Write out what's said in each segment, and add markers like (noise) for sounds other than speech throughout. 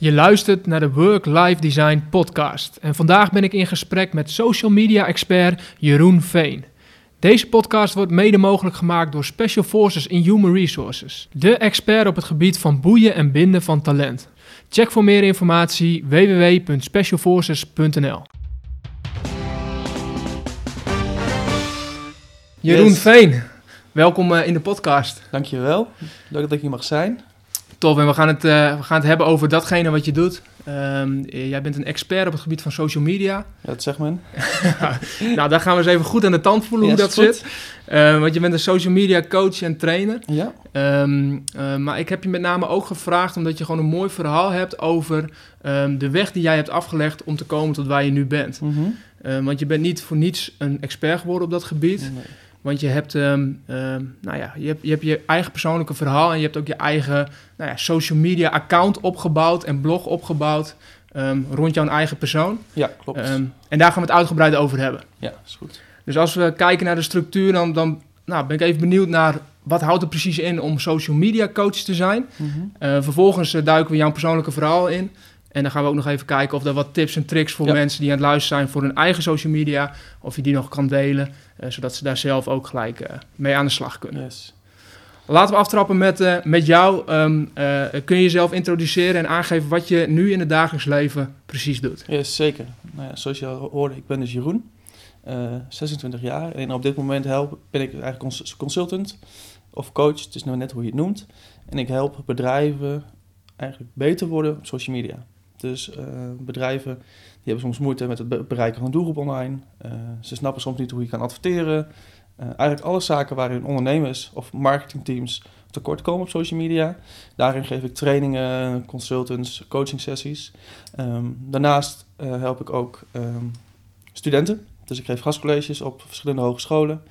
Je luistert naar de Work-Life Design podcast en vandaag ben ik in gesprek met social media expert Jeroen Veen. Deze podcast wordt mede mogelijk gemaakt door Special Forces in Human Resources, de expert op het gebied van boeien en binden van talent. Check voor meer informatie www.specialforces.nl. Jeroen Yes. Veen, welkom eh, in de podcast. Dankjewel. Leuk dat ik hier mag zijn. Tof, en we gaan het, eh, we gaan het hebben over datgene wat je doet. Ehm, eh, jij bent een expert op het gebied van social media. Ja, dat zegt men. (laughs) nou, daar gaan we eens even goed aan de tand voelen Ja, hoe dat zit. Eh, want je bent een social media coach en trainer. Ja, Ehm, eh, maar ik heb je met name ook gevraagd omdat je gewoon een mooi verhaal hebt over de weg die jij hebt afgelegd om te komen tot waar je nu bent. Mhm. Want je bent niet voor niets een expert geworden op dat gebied. Nee. Want je hebt, ehm, ehm, nou ja, je, hebt, je hebt je eigen persoonlijke verhaal en je hebt ook je eigen nou ja, social media account opgebouwd en blog opgebouwd ehm, rond jouw eigen persoon. Ja, klopt. En daar gaan we het uitgebreid over hebben. ja, is goed. Dus als we kijken naar de structuur, dan, dan nou, ben ik even benieuwd naar wat houdt er precies in om social media coach te zijn. Mhm. Eh, vervolgens eh, duiken we jouw persoonlijke verhaal in. En dan gaan we ook nog even kijken of er wat tips en tricks voor Ja. mensen die aan het luisteren zijn voor hun eigen social media, of je die nog kan delen, eh, zodat ze daar zelf ook gelijk eh, mee aan de slag kunnen. Yes. Laten we aftrappen met, eh, met jou. Ehm, eh, kun je jezelf introduceren en aangeven wat je nu in het dagelijks leven precies doet? Yes, zeker. Nou ja, zoals je al hoorde, ik ben dus Jeroen, eh, 26 jaar. En op dit moment help, ben ik eigenlijk cons- consultant of coach, het is nou net hoe je het noemt. En ik help bedrijven eigenlijk beter worden op social media. Dus eh, bedrijven die hebben soms moeite met het be- bereiken van een doelgroep online. Eh, ze snappen soms niet hoe je kan adverteren. Eh, eigenlijk alle zaken waarin ondernemers of marketingteams tekort komen op social media. Daarin geef ik trainingen, consultants, coaching sessies. Ehm, daarnaast help ik ook ehm, studenten. Dus ik geef gastcolleges op verschillende hogescholen.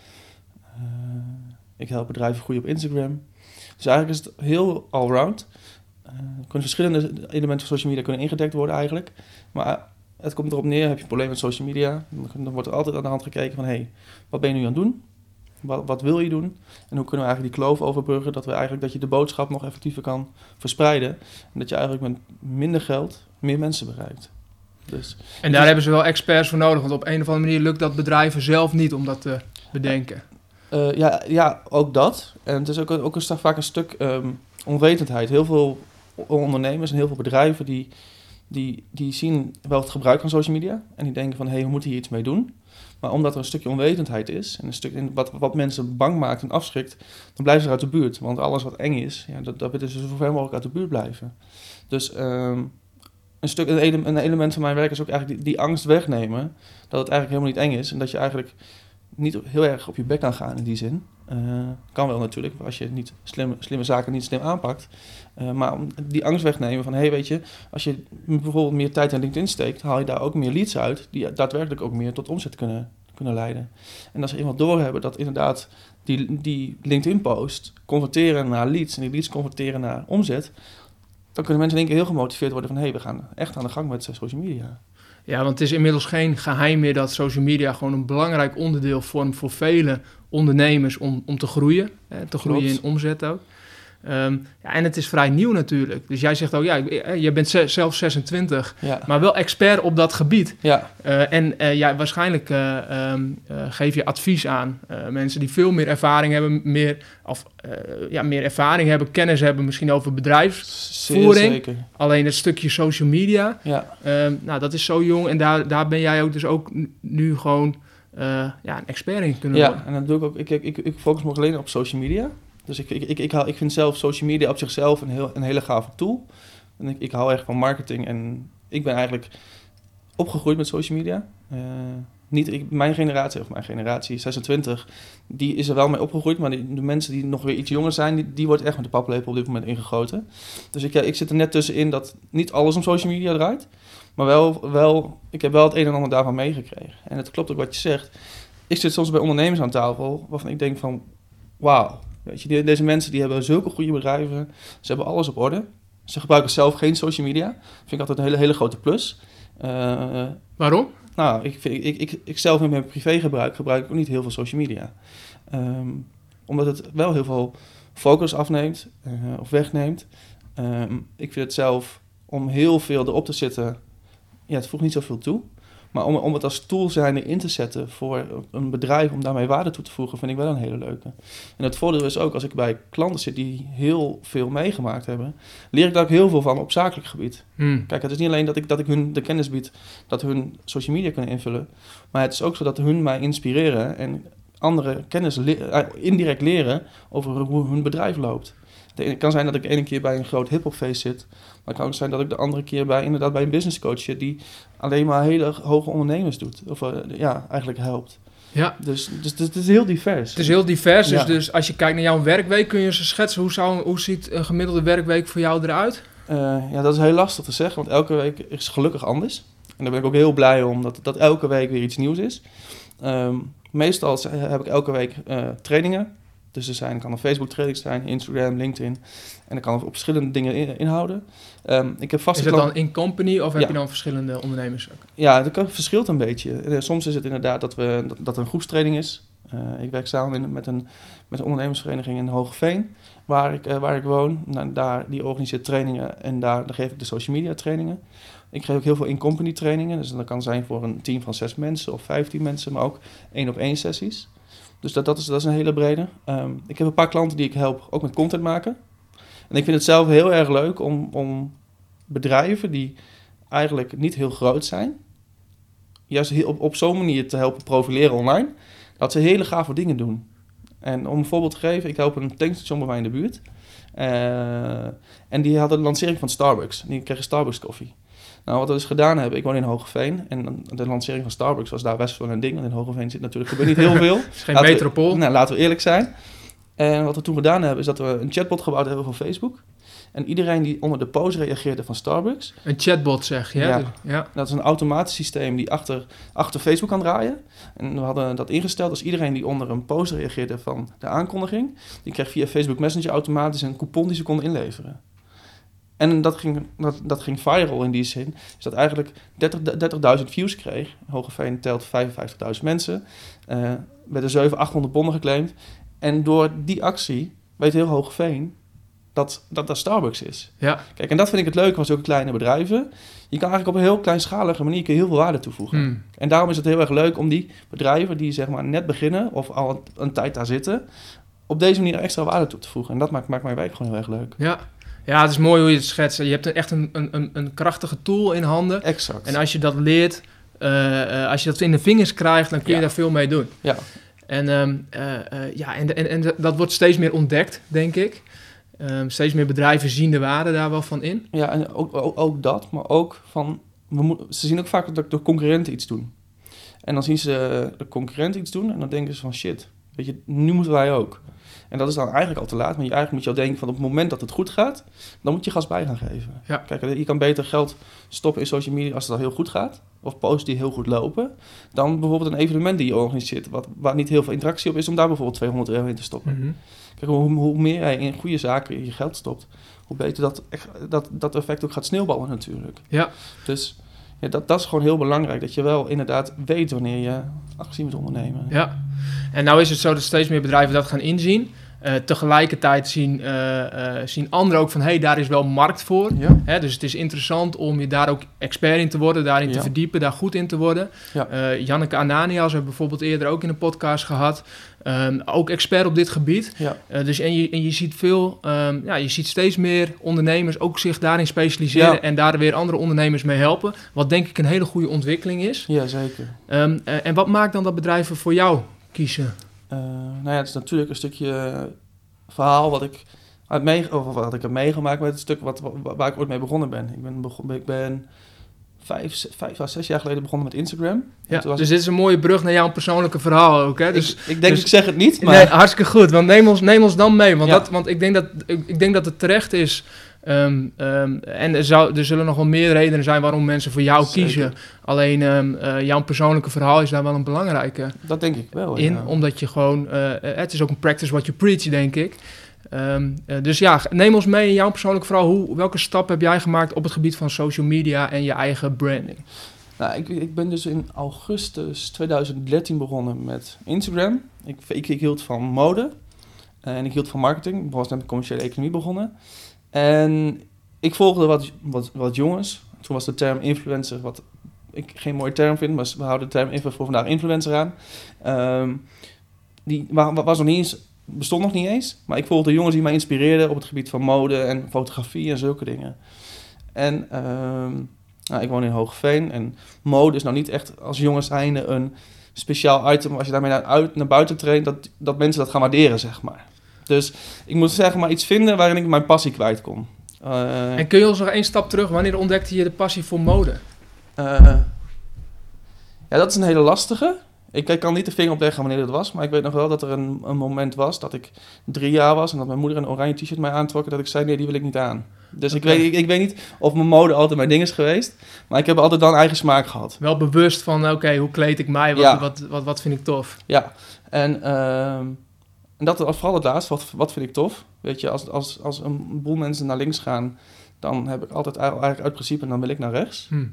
Ik help bedrijven groeien op Instagram. Dus eigenlijk is het heel allround. Er kunnen verschillende elementen van social media kunnen ingedekt worden eigenlijk. Maar het komt erop neer, heb je een probleem met social media, dan, wordt er altijd aan de hand gekeken van... hé, hey, wat ben je nu aan het doen? Wat, wat wil je doen? En hoe kunnen we eigenlijk die kloof overbruggen... dat, we eigenlijk, dat je de boodschap nog effectiever kan verspreiden... en dat je eigenlijk met minder geld meer mensen bereikt. Dus En daar hebben ze wel experts voor nodig, want op een of andere manier lukt dat bedrijven zelf niet om dat te bedenken. Eh, ja, ja, ook dat. En het is ook, ook een, vaak een stuk ehm, onwetendheid. Heel veel ondernemers en heel veel bedrijven die, die, die zien wel het gebruik van social media. En die denken van, hé, hey, we moeten hier iets mee doen. Maar omdat er een stukje onwetendheid is en een stuk in wat, wat mensen bang maakt en afschrikt, dan blijven ze uit de buurt. Want alles wat eng is, ja, dat, dat willen ze zo ver mogelijk uit de buurt blijven. Dus ehm, een, stuk, een, een element van mijn werk is ook eigenlijk die, die angst wegnemen. Dat het eigenlijk helemaal niet eng is. En dat je eigenlijk niet heel erg op je bek kan gaan in die zin. Eh, kan wel natuurlijk, als je niet slimme, slimme zaken niet slim aanpakt. Eh, maar om die angst wegnemen van, hé, hey, weet je, als je bijvoorbeeld meer tijd in LinkedIn steekt, haal je daar ook meer leads uit, die daadwerkelijk ook meer tot omzet kunnen, kunnen leiden. En als ze eenmaal doorhebben dat inderdaad die, die LinkedIn-post converteren naar leads en die leads converteren naar omzet, dan kunnen mensen in één keer heel gemotiveerd worden van, hé, hey, we gaan echt aan de gang met eh, social media. Ja, want het is inmiddels geen geheim meer dat social media gewoon een belangrijk onderdeel vormt voor vele ondernemers om, om te groeien. Hè, te groeien in omzet ook. Ehm, ja, en het is vrij nieuw natuurlijk. Dus jij zegt ook, ja, eh, je bent ze- zelf 26, Ja, maar wel expert op dat gebied. ja, Eh, en eh, ja, waarschijnlijk eh, ehm, eh, geef je advies aan mensen die veel meer ervaring hebben, meer, of, ja, meer ervaring hebben, kennis hebben, misschien over bedrijf. zeer Voering. zeker. Alleen het stukje social media, Ja, Ehm, nou, dat is zo jong en daar, daar ben jij ook dus ook nu gewoon ja, een expert in kunnen Ja, worden. en dat doe ik ook. Ik, ik, ik, ik focus me alleen op social media. Dus ik, ik, ik, ik, hou- ik vind zelf social media op zichzelf een, heel, een hele gave tool. En ik, ik hou echt van marketing en ik ben eigenlijk opgegroeid met social media. Eh, niet mijn generatie, of mijn generatie, 26, die is er wel mee opgegroeid. Maar die, de mensen die nog weer iets jonger zijn, die, die wordt echt met de paplepel op dit moment ingegoten. Dus ik, ja, ik zit er net tussenin dat niet alles om social media draait. Maar wel, wel, ik heb wel het een en ander daarvan meegekregen. En het klopt ook wat je zegt. Ik zit soms bij ondernemers aan tafel waarvan ik denk van... Wauw, weet je, deze mensen die hebben zulke goede bedrijven. Ze hebben alles op orde. Ze gebruiken zelf geen social media. Vind ik altijd een hele, hele grote plus. Eh, Waarom? nou, ik, vind, ik, ik, ik zelf in mijn privégebruik gebruik ik ook niet heel veel social media. Ehm, omdat het wel heel veel focus afneemt eh, of wegneemt. Ehm, ik vind het zelf om heel veel erop te zetten, ja, het voegt niet zoveel toe. Maar om, om het als tool zijn in te zetten voor een bedrijf om daarmee waarde toe te voegen, vind ik wel een hele leuke. En het voordeel is ook als ik bij klanten zit die heel veel meegemaakt hebben, leer ik daar ook heel veel van op zakelijk gebied. Hmm. Kijk, het is niet alleen dat ik, dat ik hun de kennis bied dat hun social media kunnen invullen, maar het is ook zo dat hun mij inspireren en andere kennis le- eh, indirect leren over hoe hun bedrijf loopt. Het kan zijn dat ik ene keer bij een groot hiphopfeest zit, maar het kan ook zijn dat ik de andere keer bij, inderdaad bij een business coach zit die alleen maar hele hoge ondernemers doet. Of eh, ja, eigenlijk helpt. Ja, Dus, dus, dus het is heel divers. het is heel divers. Dus, Ja. dus als je kijkt naar jouw werkweek, kun je eens schetsen hoe, zou, hoe ziet een gemiddelde werkweek voor jou eruit? Eh, ja, dat is heel lastig te zeggen, want elke week is gelukkig anders. En daar ben ik ook heel blij om, dat, dat elke week weer iets nieuws is. Ehm, meestal heb ik elke week eh, trainingen. Dus er zijn, kan een Facebook training zijn, Instagram, LinkedIn. En dat kan op verschillende dingen in- inhouden. Ehm, ik heb vaste Is dat dan in company of heb je dan verschillende ondernemers? ook? Ja, dat kan- verschilt een beetje. Eh, Soms is het inderdaad dat, we, dat, dat er een groepstraining is. Eh, ik werk samen in- met, een, met een ondernemersvereniging in Hogeveen, waar ik, eh, waar ik woon. Nou, daar, die organiseert trainingen en daar, daar geef ik de social media trainingen. Ik geef ook heel veel in-company trainingen. Dus dat kan zijn voor een team van zes mensen of vijftien mensen, maar ook één op één sessies. Dus dat, dat, is, dat is een hele brede. Ehm, ik heb een paar klanten die ik help ook met content maken. En ik vind het zelf heel erg leuk om, om bedrijven die eigenlijk niet heel groot zijn, juist op, op zo'n manier te helpen profileren online, dat ze hele gave dingen doen. En om een voorbeeld te geven, ik help een tankstation bij mij in de buurt. Eh, en die hadden de lancering van Starbucks. Die kregen Starbucks koffie. Nou, wat we dus gedaan hebben, ik woon in Hogeveen. En de lancering van Starbucks was daar best wel een ding. Want in Hogeveen zit natuurlijk gebeurt niet heel (laughs) veel. Het is geen Laten we- metropool. Nou, laten we eerlijk zijn. En wat we toen gedaan hebben, is dat we een chatbot gebouwd hebben voor Facebook. En iedereen die onder de post reageerde van Starbucks, Een chatbot zeg je. Ja. Dus- ja. dat is een automatisch systeem die achter, achter Facebook kan draaien. En we hadden dat ingesteld. Dus iedereen die onder een post reageerde van de aankondiging, die kreeg via Facebook Messenger automatisch een coupon die ze konden inleveren. En dat ging, dat, dat ging viral in die zin. Dus dat eigenlijk 30 30.000 views kreeg. Hogeveen telt 55.000 mensen. Eh werden 700, 800 bonnen geclaimd. En door die actie weet heel Hogeveen dat dat, dat Starbucks is. Ja. Kijk, en dat vind ik het leuke van zulke kleine bedrijven. Je kan eigenlijk op een heel kleinschalige manier heel veel waarde toevoegen. Hmm. En daarom is het heel erg leuk om die bedrijven die zeg maar net beginnen of al een, een tijd daar zitten, op deze manier extra waarde toe te voegen. En dat maakt, maakt mijn werk gewoon heel erg leuk. Ja. Ja, het is mooi hoe je het schetst. Je hebt echt een, een, een, krachtige tool in handen. Exact. En als je dat leert, eh, eh, als je dat in de vingers krijgt, dan kun je Ja. daar veel mee doen. Ja. En, ehm, eh, ja, en, en, en dat wordt steeds meer ontdekt, denk ik. Ehm, steeds meer bedrijven zien de waarde daar wel van in. Ja, en ook, ook, ook dat, maar ook van, we moet, ze zien ook vaak dat de concurrenten iets doen. En dan zien ze de concurrent iets doen en dan denken ze van shit, weet je, nu moeten wij ook. En dat is dan eigenlijk al te laat, maar je, eigenlijk moet je al denken van op het moment dat het goed gaat, dan moet je gas bij gaan geven. Ja. Kijk, je kan beter geld stoppen in social media als het al heel goed gaat, of posts die heel goed lopen, dan bijvoorbeeld een evenement die je organiseert, wat, waar niet heel veel interactie op is, om daar bijvoorbeeld 200 euro in te stoppen. Mhm. Kijk, hoe, hoe meer jij in goede zaken je geld stopt, hoe beter dat, echt- dat, dat effect ook gaat sneeuwballen natuurlijk. Ja. Dus ja, dat, dat is gewoon heel belangrijk, dat je wel inderdaad weet wanneer je actie moet ondernemen. Ja, en nou is het zo dat steeds meer bedrijven dat gaan inzien. Eh, tegelijkertijd zien, eh, eh, zien anderen ook van, hé, hey, daar is wel markt voor. Ja, Hè, dus het is interessant om je daar ook expert in te worden, daarin te verdiepen, daar goed in te worden. Ja. Janneke Ananias hebben we bijvoorbeeld eerder ook in een podcast gehad. Ehm, ook expert op dit gebied. ja, Eh, dus en je, en je ziet veel, ehm, ja, je ziet steeds meer ondernemers ook zich daarin specialiseren Ja. en daar weer andere ondernemers mee helpen. Wat denk ik een hele goede ontwikkeling is. ja zeker. Ehm, eh, en wat maakt dan dat bedrijven voor jou kiezen? Eh, nou ja, het is natuurlijk een stukje verhaal wat ik, uit mee, of wat ik heb meegemaakt met het stuk wat, wa- waar ik ooit mee begonnen ben. Ik ben, ik ben vijf, vijf à zes jaar geleden begonnen met Instagram. Ja, was dus dit is een mooie brug naar jouw persoonlijke verhaal ook. Hè? Dus, ik, ik denk, dus- ik zeg het niet, maar... nee, hartstikke goed. Want neem ons, neem ons dan mee. Want, Ja. dat, want ik, denk dat, ik, ik denk dat het terecht is. ehm, ehm, en er, zou, er zullen nog wel meer redenen zijn waarom mensen voor jou Zeker. kiezen. Alleen ehm, eh, jouw persoonlijke verhaal is daar wel een belangrijke Dat denk ik wel, in. ja. Omdat je gewoon... eh, eh, het is ook een practice what you preach, denk ik. Ehm, eh, dus ja, neem ons mee in jouw persoonlijke verhaal. Hoe, welke stap heb jij gemaakt op het gebied van social media en je eigen branding? Nou, ik, ik ben dus in augustus 2013 begonnen met Instagram. Ik, ik, ik hield van mode en ik hield van marketing. Ik was net met commerciële economie begonnen. En ik volgde wat, wat, wat jongens. Toen was de term influencer, wat ik geen mooie term vind, maar we houden de term even voor vandaag influencer aan. Ehm, die wa- wa- was nog niet eens, bestond nog niet eens, maar ik volgde jongens die mij inspireerden op het gebied van mode en fotografie en zulke dingen. En nou, ik woon in Hoogveen en mode is nou niet echt als jongens zijnde een speciaal item. Als je daarmee naar, uit, naar buiten traint, dat, dat mensen dat gaan waarderen, zeg maar. Dus ik moet zeggen, maar iets vinden waarin ik mijn passie kwijt kon. Eh, En kun je ons nog één stap terug? Wanneer ontdekte je de passie voor mode? eh, ja, dat is een hele lastige. Ik, ik kan niet de vinger opleggen wanneer dat was, maar ik weet nog wel dat er een, een moment was dat ik drie jaar was en dat mijn moeder een oranje t-shirt mij aantrok en dat ik zei, nee, die wil ik niet aan. Dus ik, weet, ik, ik weet niet of mijn mode altijd mijn ding is geweest, maar ik heb altijd dan eigen smaak gehad. Wel bewust van, oké, hoe kleed ik mij? Wat, Ja. wat, wat, wat vind ik tof? Ja, en, ehm, en dat was vooral het laatste, wat, wat vind ik tof. Weet je, als, als, als een boel mensen naar links gaan, dan heb ik altijd eigenlijk uit principe, dan wil ik naar rechts. Hm.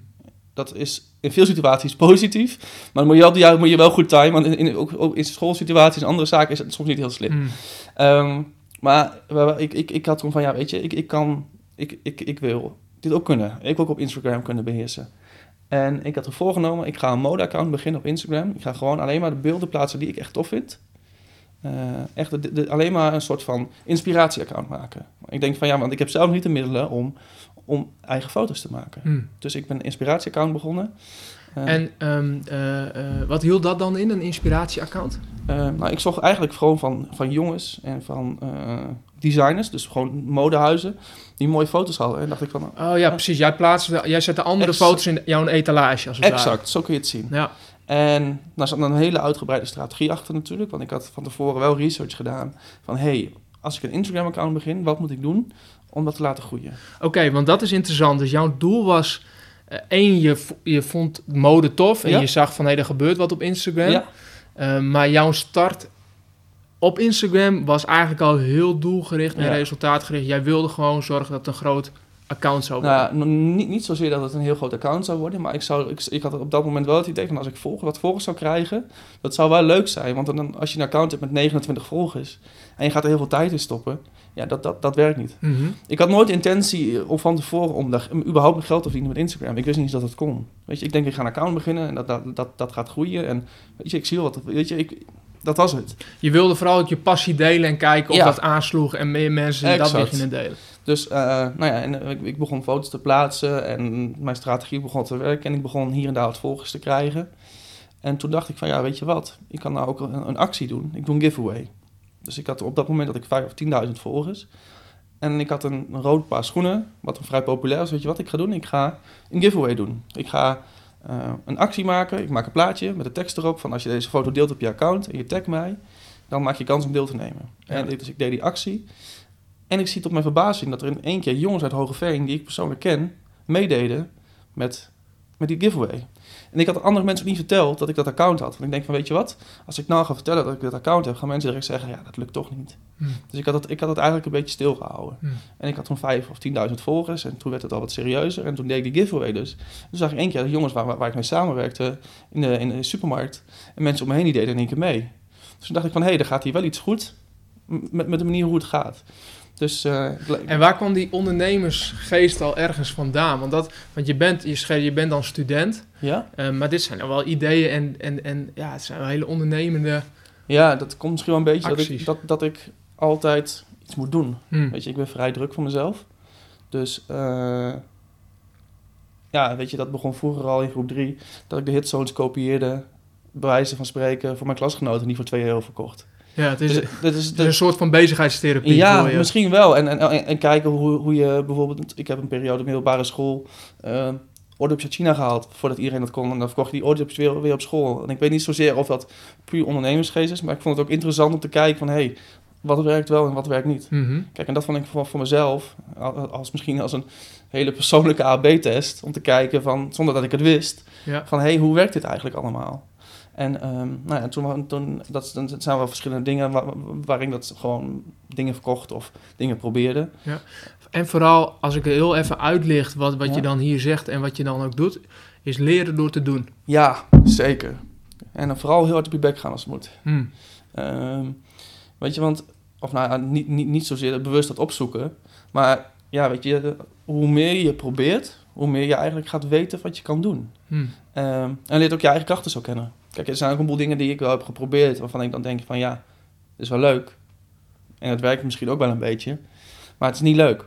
Dat is in veel situaties positief, maar dan moet je wel, moet je wel goed timen, want in, in, ook, ook in schoolsituaties en andere zaken is het soms niet heel slim. Hm. Ehm, maar ik, ik, ik had toen van, ja, weet je, ik, ik kan, ik, ik, ik wil dit ook kunnen. Ik wil ook op Instagram kunnen beheersen. En ik had er voorgenomen, ik ga een mode-account beginnen op Instagram. Ik ga gewoon alleen maar de beelden plaatsen die ik echt tof vind. Eh, echt de, de- alleen maar een soort van inspiratie-account maken. Ik denk van, ja, want ik heb zelf niet de middelen om, om eigen foto's te maken. Hm. Dus ik ben een inspiratie-account begonnen. Eh, En ehm, eh, eh, wat hield dat dan in, een inspiratieaccount? Nou, ik zocht eigenlijk gewoon van, van jongens en van designers, dus gewoon modehuizen, die mooie foto's hadden. En dacht ik van, Oh ja, precies. Jij, plaatste, jij zette andere Exact. foto's in jouw etalage, als het ware. exact, zo kun je het zien. Ja. En daar zat een hele uitgebreide strategie achter natuurlijk, want ik had van tevoren wel research gedaan van, hey, als ik een Instagram-account begin, wat moet ik doen om dat te laten groeien? Oké, want dat is interessant. Dus jouw doel was... eh, één, je, je vond mode tof en Ja. je zag van... hé, er gebeurt wat op Instagram. Ja, Eh, maar jouw start op Instagram was eigenlijk al heel doelgericht en Ja. resultaatgericht. Jij wilde gewoon zorgen dat een groot account zou worden. nou, niet, niet zozeer dat het een heel groot account zou worden, maar ik, zou, ik, ik had op dat moment wel het idee van als ik volgers, wat volgers zou krijgen, dat zou wel leuk zijn. Want dan, als je een account hebt met 29 volgers en je gaat er heel veel tijd in stoppen, ja, dat, dat, dat werkt niet. Mhm. Ik had nooit de intentie om van tevoren om daar, überhaupt nog geld te verdienen met Instagram. Ik wist niet eens dat het kon. Weet je, ik denk ik ga een account beginnen en dat, dat, dat, dat gaat groeien. En weet je, ik zie wel wat. Weet je, ik, dat was het. Je wilde vooral ook je passie delen en kijken of Ja. dat aansloeg en meer mensen die dat Exact. gingen delen. Dus eh, nou ja, en, eh, ik, ik begon foto's te plaatsen en mijn strategie begon te werken. En ik begon hier en daar wat volgers te krijgen. En toen dacht ik van ja, weet je wat? Ik kan nou ook een, een actie doen. Ik doe een giveaway. Dus ik had op dat moment dat ik 5 of 10.000 volgers. En ik had een, een rood paar schoenen, wat een vrij populair is. Weet je wat ik ga doen? Ik ga een giveaway doen. Ik ga eh, een actie maken. Ik maak een plaatje met de tekst erop van als je deze foto deelt op je account en je tagt mij, dan maak je kans om deel te nemen. Ja. En ik- dus ik deed die actie. En ik zie tot mijn verbazing dat er in één keer jongens uit Hogeveen, die ik persoonlijk ken, meededen met, met die giveaway. En ik had andere mensen ook niet verteld dat ik dat account had. Want ik denk van, weet je wat? Als ik nou ga vertellen dat ik dat account heb, gaan mensen direct zeggen, ja, dat lukt toch niet. Hm. Dus ik had het, ik had het eigenlijk een beetje stilgehouden. Hm. En ik had toen vijf of 10.000 volgers en toen werd het al wat serieuzer. En toen deed ik die giveaway dus. Toen zag ik één keer de jongens waar, waar ik mee samenwerkte in de, in de supermarkt. En mensen om me heen die deden in één keer mee. Dus toen dacht ik van, hé, hey, er gaat hier wel iets goed met, met de manier hoe het gaat. Dus eh, En waar kwam die ondernemersgeest al ergens vandaan? Want, dat, want je, bent, je, je bent dan student, ja? eh, maar dit zijn wel ideeën en, en, en ja, het zijn wel hele ondernemende... ja, dat komt misschien wel een beetje dat ik, dat, dat ik altijd iets moet doen. Hm. Weet je, ik ben vrij druk voor mezelf. Dus eh, ja, weet je, dat begon vroeger al in groep 3. Dat ik de hitzones kopieerde, bij wijze van spreken, voor mijn klasgenoten die voor 2 euro verkocht. Ja, het is, Dus, het dit is, is een soort van bezigheidstherapie ja, voor je. misschien wel. En, en, en, en kijken hoe, hoe je bijvoorbeeld... Ik heb een periode middelbare school... eh oordopjes uit China gehaald voordat iedereen dat kon. En dan verkocht je die oordopjes weer, weer op school. En ik weet niet zozeer of dat puur ondernemersgeest is... maar ik vond het ook interessant om te kijken van... hey, wat werkt wel en wat werkt niet. Mhm. Kijk, en dat vond ik voor, voor mezelf... al- als misschien als een hele persoonlijke AB-test... om te kijken van, zonder dat ik het wist... Ja. van hey, hoe werkt dit eigenlijk allemaal? En ehm, nou ja, toen, toen dat, dat zijn wel verschillende dingen waar, waarin dat gewoon dingen verkocht of dingen probeerde. En vooral, als ik heel even uitlicht wat, wat Ja. je dan hier zegt en wat je dan ook doet, is leren door te doen. Ja, zeker. En dan vooral heel hard op je bek gaan als het moet. Hm. Ehm, weet je, want, of nou ja, niet, niet, niet zozeer bewust dat opzoeken, maar ja, weet je, hoe meer je probeert, hoe meer je eigenlijk gaat weten wat je kan doen. Hm. Ehm, en leert ook je eigen krachten zo kennen. Kijk, er zijn ook een boel dingen die ik wel heb geprobeerd, waarvan ik dan denk van ja, is wel leuk. En het werkt misschien ook wel een beetje, maar het is niet leuk.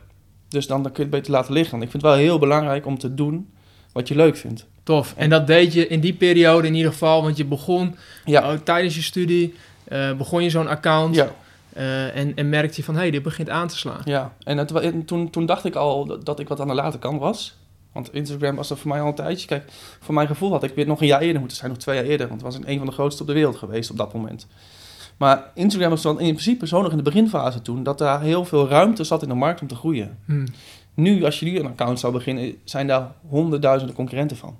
Dus dan, dan kun je het beter laten liggen. Want ik vind het wel heel belangrijk om te doen wat je leuk vindt. Tof. En dat deed je in die periode in ieder geval, want je begon Ja, oh, tijdens je studie, eh, begon je zo'n account ja, eh, en, en merkte je van, hé, hey, dit begint aan te slaan. ja. En, het, en toen, toen dacht ik al dat, dat ik wat aan de late kant was. Want Instagram was er voor mij al een tijdje. Kijk, voor mijn gevoel had ik weer nog een jaar eerder moeten zijn, nog twee jaar eerder. Want het was een van de grootste op de wereld geweest op dat moment. Maar Instagram was dan in principe zo nog in de beginfase toen, dat daar heel veel ruimte zat in de markt om te groeien. Hm. Nu, als je nu een account zou beginnen, zijn daar honderdduizenden concurrenten van.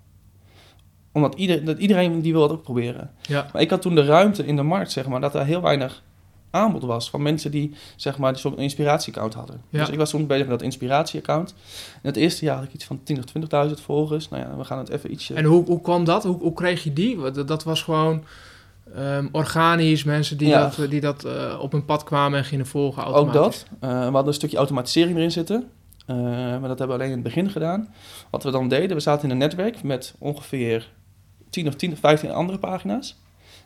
Omdat ieder, dat iedereen die wil dat ook proberen. Ja, Maar ik had toen de ruimte in de markt, zeg maar, dat er heel weinig aanbod was van mensen die, zeg maar, zo'n inspiratieaccount hadden. Ja. Dus ik was toen bezig met dat inspiratieaccount. In het eerste jaar had ik iets van 10.000 of 20.000 volgers. Nou ja, we gaan het even ietsje... en hoe, hoe kwam dat? Hoe, hoe kreeg je die? Dat, dat was gewoon ehm, organisch, mensen die Ja. dat, die dat eh, op hun pad kwamen en gingen volgen Ook dat. Eh, we hadden een stukje automatisering erin zitten. Eh, maar dat hebben we alleen in het begin gedaan. Wat we dan deden, we zaten in een netwerk met ongeveer 10 of 10 of 15 andere pagina's.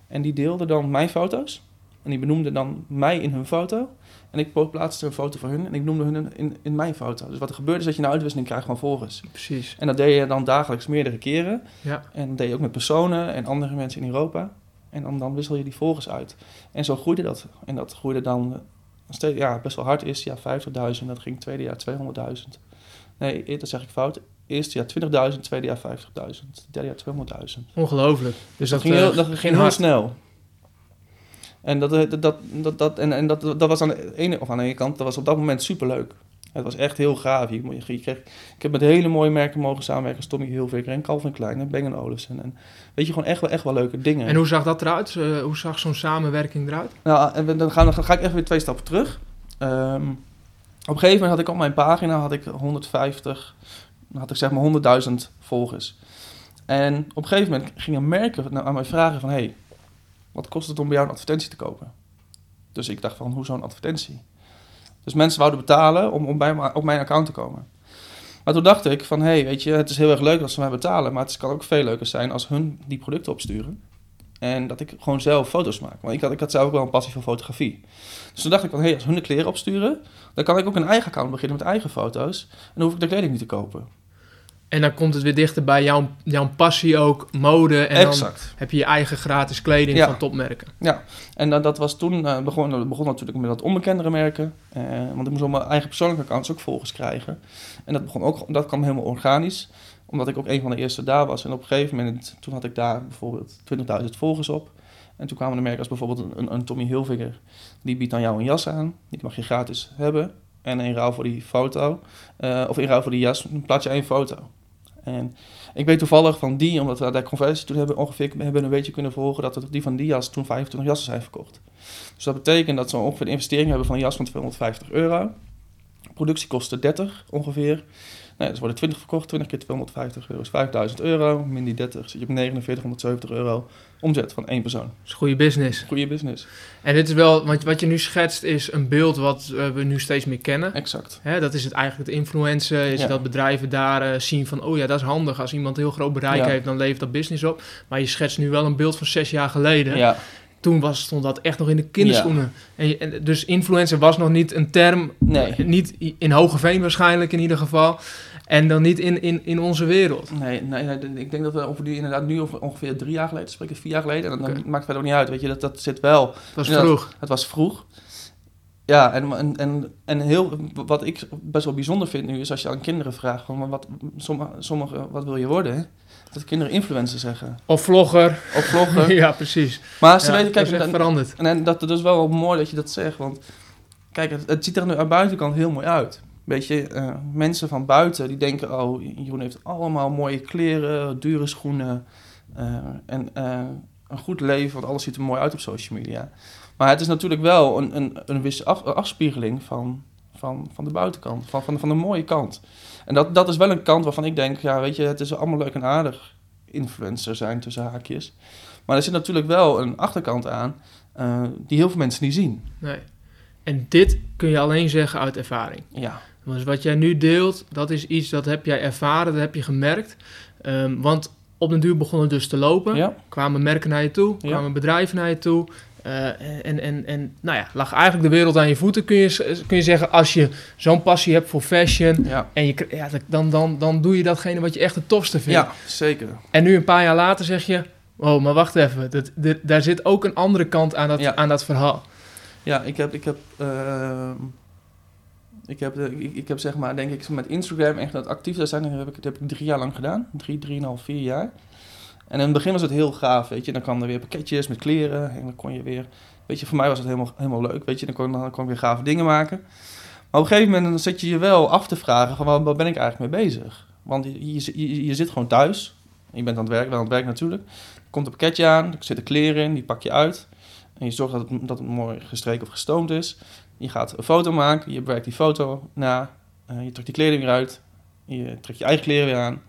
En die deelden dan mijn foto's. En die benoemden dan mij in hun foto. En ik plaatste een foto van hun en ik noemde hun in, in, mijn foto. Dus wat er gebeurde is dat je een uitwisseling krijgt van volgers. Precies. En dat deed je dan dagelijks meerdere keren. Ja. En dat deed je ook met personen en andere mensen in Europa. En dan, dan wissel je die volgers uit. En zo groeide dat. En dat groeide dan eh, steeds, ja, best wel hard. Eerste jaar 50.000, dat ging tweede jaar 200.000. Nee, e- dat zeg ik fout. Eerste jaar 20.000, tweede jaar 50.000. Derde jaar 200.000. Ongelooflijk. Dus dat, ging heel, eh, dat ging heel hard. snel. En, dat, eh, dat, dat, dat, en, en dat, dat was aan de, ene, of aan de ene kant, dat was op dat moment superleuk. Het was echt heel gaaf. Je, je kreeg, ik heb met hele mooie merken mogen samenwerken. als Tommy Hilfiger en Calvin Klein en Bang Olufsen. En weet je, gewoon echt wel, echt wel leuke dingen. En hoe zag dat eruit? Eh, hoe zag zo'n samenwerking eruit? Nou, en dan, gaan, dan ga ik even weer twee stappen terug. Ehm, op een gegeven moment had ik op mijn pagina had ik 150, dan had ik zeg maar 100.000 volgers. En op een gegeven moment gingen merken aan mij vragen van... Hey, wat kost het om bij jou een advertentie te kopen? Dus ik dacht van, hoezo een advertentie? Dus mensen wouden betalen om, om bij op mijn account te komen. Maar toen dacht ik van, hey, weet je, het is heel erg leuk als ze mij betalen... maar het kan ook veel leuker zijn als hun die producten opsturen... En dat ik gewoon zelf foto's maak. Want ik had, ik had zelf ook wel een passie voor fotografie. Dus toen dacht ik van, hé, hey, als hun de kleren opsturen... dan kan ik ook een eigen account beginnen met eigen foto's. En dan hoef ik de kleding niet te kopen. En dan komt het weer dichter bij jouw, jouw passie ook, mode. En dan exact. heb je je eigen gratis kleding Ja. van topmerken. En dat, dat was toen, eh, begon, dat begon natuurlijk met wat onbekendere merken. Eh, want ik moest op mijn eigen persoonlijke accounts ook volgers krijgen. En dat, begon ook, dat kwam helemaal organisch. Omdat ik ook een van de eerste daar was. En op een gegeven moment, toen had ik daar bijvoorbeeld 20.000 volgers op. En toen kwamen de merken als bijvoorbeeld een, een Tommy Hilfiger. Die biedt dan jou een jas aan. Die mag je gratis hebben. En in ruil voor die foto, eh, of in ruil voor die jas, plaats je één foto. En ik weet toevallig van die, omdat we daar conversie toen hebben, ongeveer hebben een beetje kunnen volgen, dat die van die jas toen 25 jassen zijn verkocht. Dus dat betekent dat ze ongeveer een investering hebben van een jas van 250 euro. Productiekosten 30 ongeveer. Nou, dus worden 20 verkocht, 20 keer 250 euro is 5000 euro. Min die 30 zit je op 4970 euro omzet van één persoon. Dat is goede business. Goede business. En dit is wel, want wat je nu schetst is een beeld wat eh, we nu steeds meer kennen. Exact. Hè, dat is het eigenlijk het influencen, is Ja. dat bedrijven daar eh, zien van, oh ja, dat is handig. Als iemand heel groot bereik Ja. heeft, dan levert dat business op. Maar je schetst nu wel een beeld van zes jaar geleden. Ja, Toen was, stond dat echt nog in de kinderschoenen. En, en dus influencer was nog niet een term, nee. niet in Hogeveen waarschijnlijk in ieder geval. En dan niet in, in, in onze wereld. Nee, nee, nee, ik denk dat we over die inderdaad nu ongeveer drie jaar geleden spreken, vier jaar geleden. En dan maakt het verder ook niet uit, weet je, dat, dat zit wel. Dat was Ja. vroeg. Het was vroeg. Ja, en, en, en, en heel, wat ik best wel bijzonder vind nu is als je aan kinderen vraagt van wat, sommige, sommige, wat wil je worden? Dat kinderen influencer zeggen. Of vlogger. Of vloggen. (laughs) ja, precies. Maar ze Ja, weten, dat kijk, is echt en, veranderd. en, en dat het is wel mooi dat je dat zegt, want kijk, het, het ziet er nu aan de buitenkant heel mooi uit. Weet je, eh, mensen van buiten die denken, oh, Jeroen heeft allemaal mooie kleren, dure schoenen eh, en eh, een goed leven, want alles ziet er mooi uit op social media. Maar het is natuurlijk wel een, een, een wisse af- afspiegeling van, van, van de buitenkant, van, van, van de mooie kant. En dat, dat is wel een kant waarvan ik denk, ja, weet je, het is allemaal leuk en aardig influencer zijn tussen haakjes. Maar er zit natuurlijk wel een achterkant aan die heel veel mensen niet zien. Nee. En dit kun je alleen zeggen uit ervaring. Ja, Dus wat jij nu deelt, dat is iets dat heb jij ervaren, dat heb je gemerkt. Ehm, want op den duur begon het dus te lopen. ja, Kwamen merken naar je toe, Ja. kwamen bedrijven naar je toe. Eh, en, en, en nou ja, lag eigenlijk de wereld aan je voeten, kun je, kun je zeggen. Als je zo'n passie hebt voor fashion, ja. en je, ja, dan, dan, dan doe je datgene wat je echt het tofste vindt. Ja, zeker. En nu een paar jaar later zeg je... Oh, maar wacht even. Dat, daar zit ook een andere kant aan dat, Ja. aan dat verhaal. Ja, ik heb, ik heb, ehm, ik heb, ik, ik heb zeg maar, denk ik, met Instagram echt dat actief te zijn, dat heb ik, dat heb ik drie jaar lang gedaan. Drie, drieënhalf, vier jaar. En in het begin was het heel gaaf, weet je. Dan kwamen er weer pakketjes met kleren en dan kon je weer, weet je, voor mij was het helemaal, helemaal leuk, weet je. Dan kon, dan kon ik weer gave dingen maken. Maar op een gegeven moment dan zit je je wel af te vragen van, waar, waar ben ik eigenlijk mee bezig? Want je, je, je, je zit gewoon thuis. Je bent aan het werk, wel aan het werk natuurlijk. Er komt een pakketje aan, er zitten kleren in, die pak je uit. En je zorgt dat het, dat het mooi gestreken of gestoomd is. Je gaat een foto maken, je bewerkt die foto na. eh, je trekt die kleding weer uit. Je trekt je eigen kleren weer aan.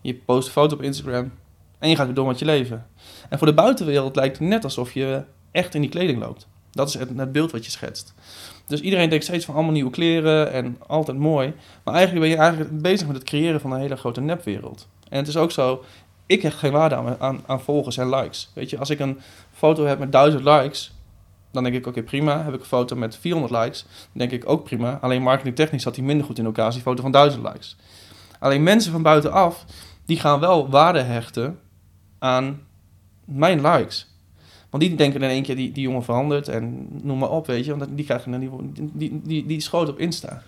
Je post een foto op Instagram. En je gaat weer door met je leven. En voor de buitenwereld lijkt het net alsof je echt in die kleding loopt. Dat is het, het beeld wat je schetst. Dus iedereen denkt steeds van allemaal nieuwe kleren en altijd mooi. Maar eigenlijk ben je eigenlijk bezig met het creëren van een hele grote nepwereld. En het is ook zo, ik heb geen waarde aan, aan, aan volgers en likes. Weet je, als ik een foto heb met 1000 likes, dan denk ik, oké, prima. Heb ik een foto met 400 likes, dan denk ik ook prima. Alleen marketingtechnisch zat die minder goed in elkaar als die foto van 1000 likes. Alleen mensen van buitenaf, die gaan wel waarde hechten aan mijn likes. Want die denken in één keer, die, die jongen verandert en noem maar op, weet je. Want die krijgen dan die, die, die, die schoot op Insta.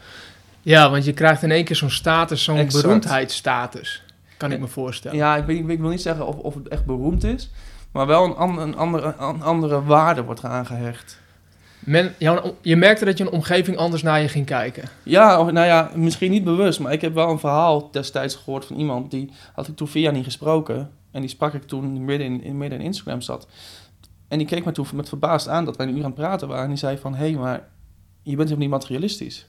Ja, want je krijgt in één keer zo'n status, zo'n beroemdheidsstatus. Kan ik me voorstellen. Ja, ik, weet- ik wil niet zeggen of, of het echt beroemd is, maar wel een, an- een, andere, een andere waarde wordt eraan gehecht. Men, je merkte dat je een omgeving anders naar je ging kijken. Ja, of- nou ja, misschien niet bewust, maar ik heb wel een verhaal destijds gehoord van iemand die had ik toen vier jaar niet gesproken. En die sprak ik toen midden in, in, midden in Instagram zat. En die keek me toen met verbaasd aan dat wij een uur aan het praten waren. En die zei van, hé, hey, maar je bent helemaal niet materialistisch.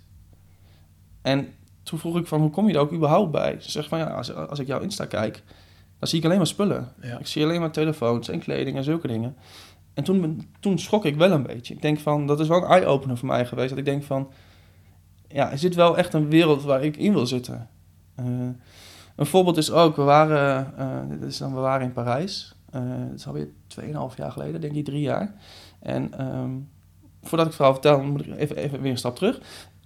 En toen vroeg ik van, hoe kom je er ook überhaupt bij? Ze zegt van, ja, als, als ik jouw Insta kijk, dan zie ik alleen maar spullen. Ja. Ik zie alleen maar telefoons en kleding en zulke dingen. En toen, toen schrok ik wel een beetje. Ik denk van, dat is wel een eye-opener voor mij geweest. Dat ik denk van, ja, is dit wel echt een wereld waar ik in wil zitten? Eh, een voorbeeld is ook, we waren, eh, dit is dan, we waren in Parijs. Eh dat is alweer 2,5 jaar geleden, denk ik, drie jaar. En ehm, voordat ik het verhaal vertel, moet ik even, even weer een stap terug.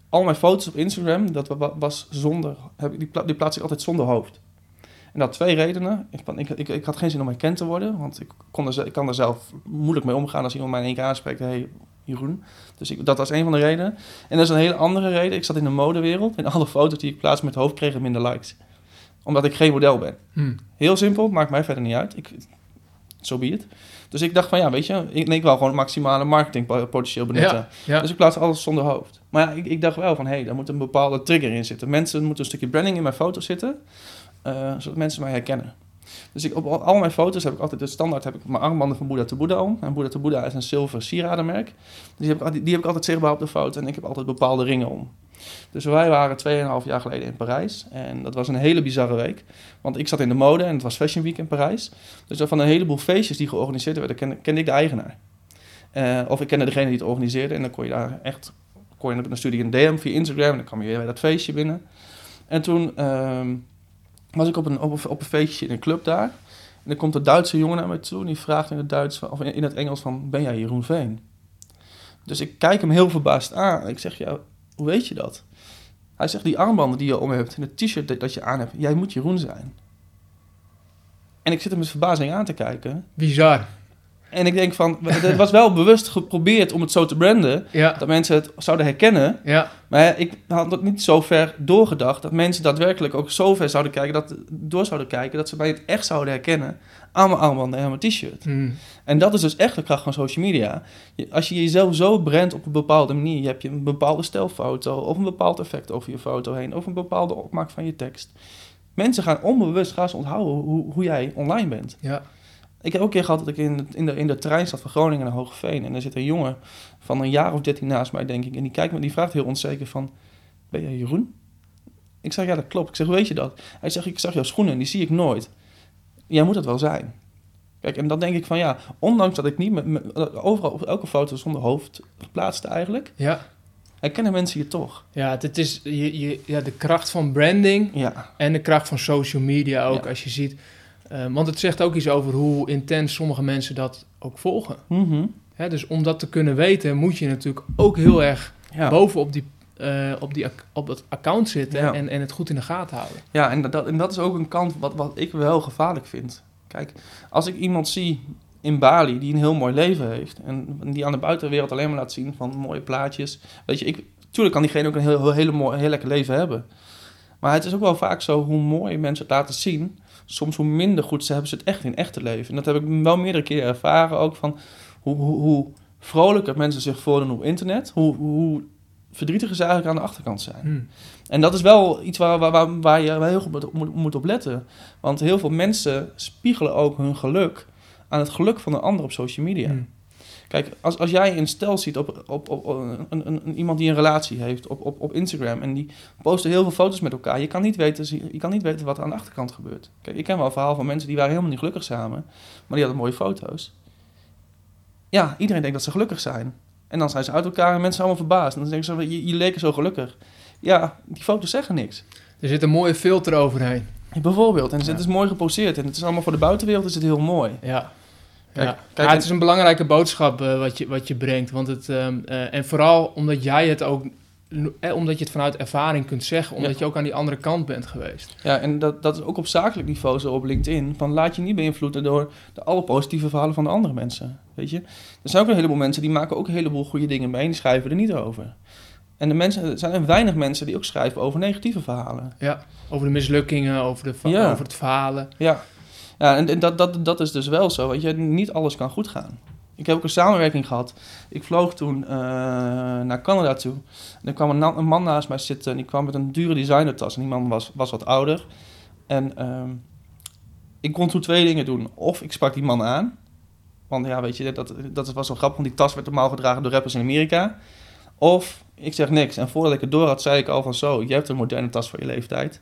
Al mijn foto's op Instagram, dat wa- was zonder, heb ik, die, pla- die plaats ik altijd zonder hoofd. En dat had twee redenen. Ik, ik, ik, ik had geen zin om herkend te worden, want ik, kon er, ik kan er zelf moeilijk mee omgaan als iemand mij in één keer aanspreekt. Hey, Jeroen. Dus ik, dat was een van de redenen. En dat is een hele andere reden. Ik zat in de modewereld en alle foto's die ik plaatste met hoofd kregen minder likes. Omdat ik geen model ben. Hm. Heel simpel, maakt mij verder niet uit. Ik, zo be it. Dus ik dacht van ja, weet je, ik, nee, ik wil gewoon maximale marketingpotentieel benutten. Ja, ja. Dus ik plaats alles zonder hoofd. Maar ja, ik, ik dacht wel van, hé, hey, daar moet een bepaalde trigger in zitten. Mensen er moet een stukje branding in mijn foto zitten, eh, zodat mensen mij herkennen. Dus ik, op al, mijn foto's heb ik altijd, de standaard heb ik mijn armbanden van Boeddha to Boeddha om. En Boeddha to Boeddha is een zilver sieradenmerk. Dus die heb, ik, die heb ik altijd zichtbaar op de foto en ik heb altijd bepaalde ringen om. Dus wij waren 2,5 jaar geleden in Parijs. En dat was een hele bizarre week. Want ik zat in de mode en het was Fashion Week in Parijs. Dus van een heleboel feestjes die georganiseerd werden, kende, kende ik de eigenaar. Eh, of ik kende degene die het organiseerde. En dan kon je daar echt... Kon je, dan stuurde je een DM via Instagram en dan kwam je weer bij dat feestje binnen. En toen ehm, was ik op een, op, een- feestje in een club daar. En dan komt een Duitse jongen naar mij toe en die vraagt in het, Duits, of in het Engels van... Ben jij Jeroen Veen? Dus ik kijk hem heel verbaasd aan. Ik zeg, ja, hoe weet je dat? Hij zegt, die armbanden die je om hebt en het t-shirt dat- dat je aan hebt, jij moet Jeroen zijn. En ik zit hem met verbazing aan te kijken. Bizar. En ik denk van, het was wel bewust geprobeerd om het zo te branden, Ja, dat mensen het zouden herkennen. ja. Maar ik had dat niet zo ver doorgedacht, dat mensen daadwerkelijk ook zo ver zouden kijken, dat, door zouden kijken, dat ze mij het echt zouden herkennen aan mijn armbanden en aan mijn t-shirt. Hm. En dat is dus echt de kracht van social media. Als je jezelf zo brandt op een bepaalde manier, je hebt je een bepaalde stijlfoto of een bepaald effect over je foto heen, of een bepaalde opmaak van je tekst. Mensen gaan onbewust gaan ze onthouden hoe, hoe jij online bent. Ja. Ik heb ook een keer gehad dat ik in, de- in, de, in de trein zat van Groningen naar Hogeveen. En er zit een jongen van een jaar of dertien naast mij, denk ik. En die kijkt me, die vraagt heel onzeker van, ben jij Jeroen? Ik zeg, ja, dat klopt. Ik zeg, weet je dat? Hij zegt, ik zag jouw schoenen en die zie ik nooit. Jij moet dat wel zijn. Kijk, en dan denk ik van, ja, ondanks dat ik niet met, met- overal op elke foto zonder hoofd geplaatst eigenlijk, Ja. herkennen mensen je toch. Ja, het is je, je, ja, de kracht van branding Ja, en de kracht van social media ook, Ja. als je ziet. Eh, want het zegt ook iets over hoe intens sommige mensen dat ook volgen. Mhm. Hè, dus om dat te kunnen weten, moet je natuurlijk ook heel erg ja. bovenop die, eh, op, die, ac- op dat account zitten Ja. en, en het goed in de gaten houden. Ja, en dat, en dat is ook een kant wat, wat ik wel gevaarlijk vind. Kijk, als ik iemand zie in Bali die een heel mooi leven heeft... en die aan de buitenwereld alleen maar laat zien van mooie plaatjes... Weet je, ik, tuurlijk kan diegene ook een heel, heel, hele mooi, heel lekker leven hebben. Maar het is ook wel vaak zo, hoe mooi mensen het laten zien... soms hoe minder goed ze hebben ze het echt in echte leven. En dat heb ik wel meerdere keren ervaren ook van... hoe, hoe, hoe vrolijker mensen zich voordoen op internet... hoe, hoe verdrietiger ze eigenlijk aan de achterkant zijn. Hm. En dat is wel iets waar, waar, waar, waar je heel goed moet, moet, op letten. Want heel veel mensen spiegelen ook hun geluk aan het geluk van een ander op social media. Hm. Kijk, als, als jij een stel ziet op, op, op, op een, een, iemand die een relatie heeft op, op, op Instagram en die posten heel veel foto's met elkaar, je kan, niet weten, je kan niet weten wat er aan de achterkant gebeurt. Kijk, ik ken wel een verhaal van mensen die waren helemaal niet gelukkig samen, maar die hadden mooie foto's. Ja, iedereen denkt dat ze gelukkig zijn. En dan zijn ze uit elkaar en mensen zijn allemaal verbaasd. En dan denken ze, je, je leken zo gelukkig. Ja, die foto's zeggen niks. Er zit een mooie filter overheen. Bijvoorbeeld. En Ja. het is mooi geposeerd. En het is allemaal voor de buitenwereld is het heel mooi. Ja. Kijk, ja. kijk, Ja, het is een belangrijke boodschap eh, wat, je, wat je brengt. Want het, ehm, eh, en vooral omdat jij het ook, eh, omdat je het vanuit ervaring kunt zeggen, omdat Ja. je ook aan die andere kant bent geweest. Ja, en dat, dat is ook op zakelijk niveau zo op LinkedIn. Van laat je niet beïnvloeden door de alle positieve verhalen van de andere mensen. Weet je? Er zijn ook een heleboel mensen die maken ook een heleboel goede dingen mee. En die schrijven er niet over. En de mensen, er zijn er weinig mensen die ook schrijven over negatieve verhalen. Ja. Over de mislukkingen, over, de, Ja. over het falen. Ja, en, en dat, dat, dat is dus wel zo. Weet je, niet alles kan goed gaan. Ik heb ook een samenwerking gehad. Ik vloog toen eh, naar Canada toe. En er kwam een, man naast mij zitten en die kwam met een dure designertas. En die man was, was wat ouder. En ehm, ik kon toen twee dingen doen. Of ik sprak die man aan. Want ja, weet je, dat, dat was wel grappig, want die tas werd normaal gedragen door rappers in Amerika. Of ik zeg niks. En voordat ik het door had, zei ik al van zo, je hebt een moderne tas voor je leeftijd.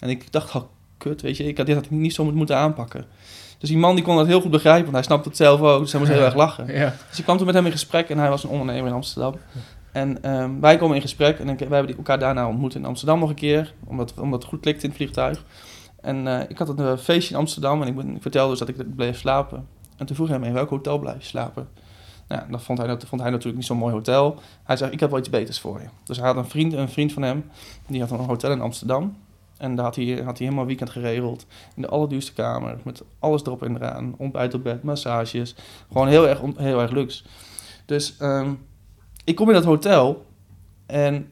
En ik dacht, oh kut, weet je, ik had dit had ik niet zo moet- moeten aanpakken. Dus die man die kon dat heel goed begrijpen, want hij snapte het zelf ook. Dus hij moest heel erg lachen. Dus ik kwam toen met hem in gesprek en hij was een ondernemer in Amsterdam. En ehm, wij komen in gesprek en wij hebben elkaar daarna ontmoet in Amsterdam nog een keer, omdat, omdat het goed klikte in het vliegtuig. En eh, ik had een eh, feestje in Amsterdam en ik, ben, ik vertelde dus dat ik bleef slapen. En toen vroeg hij me, in welk hotel blijf je slapen? Nou, dat vond hij, dat vond hij natuurlijk niet zo'n mooi hotel. Hij zei, ik heb wel iets beters voor je. Dus hij had een vriend, een vriend van hem, die had een hotel in Amsterdam. En daar had hij, had hij helemaal weekend geregeld. In de allerduurste kamer, met alles erop en eraan. Ontbijt op bed, massages. Gewoon heel erg, heel erg luxe. Dus ehm, ik kom in dat hotel en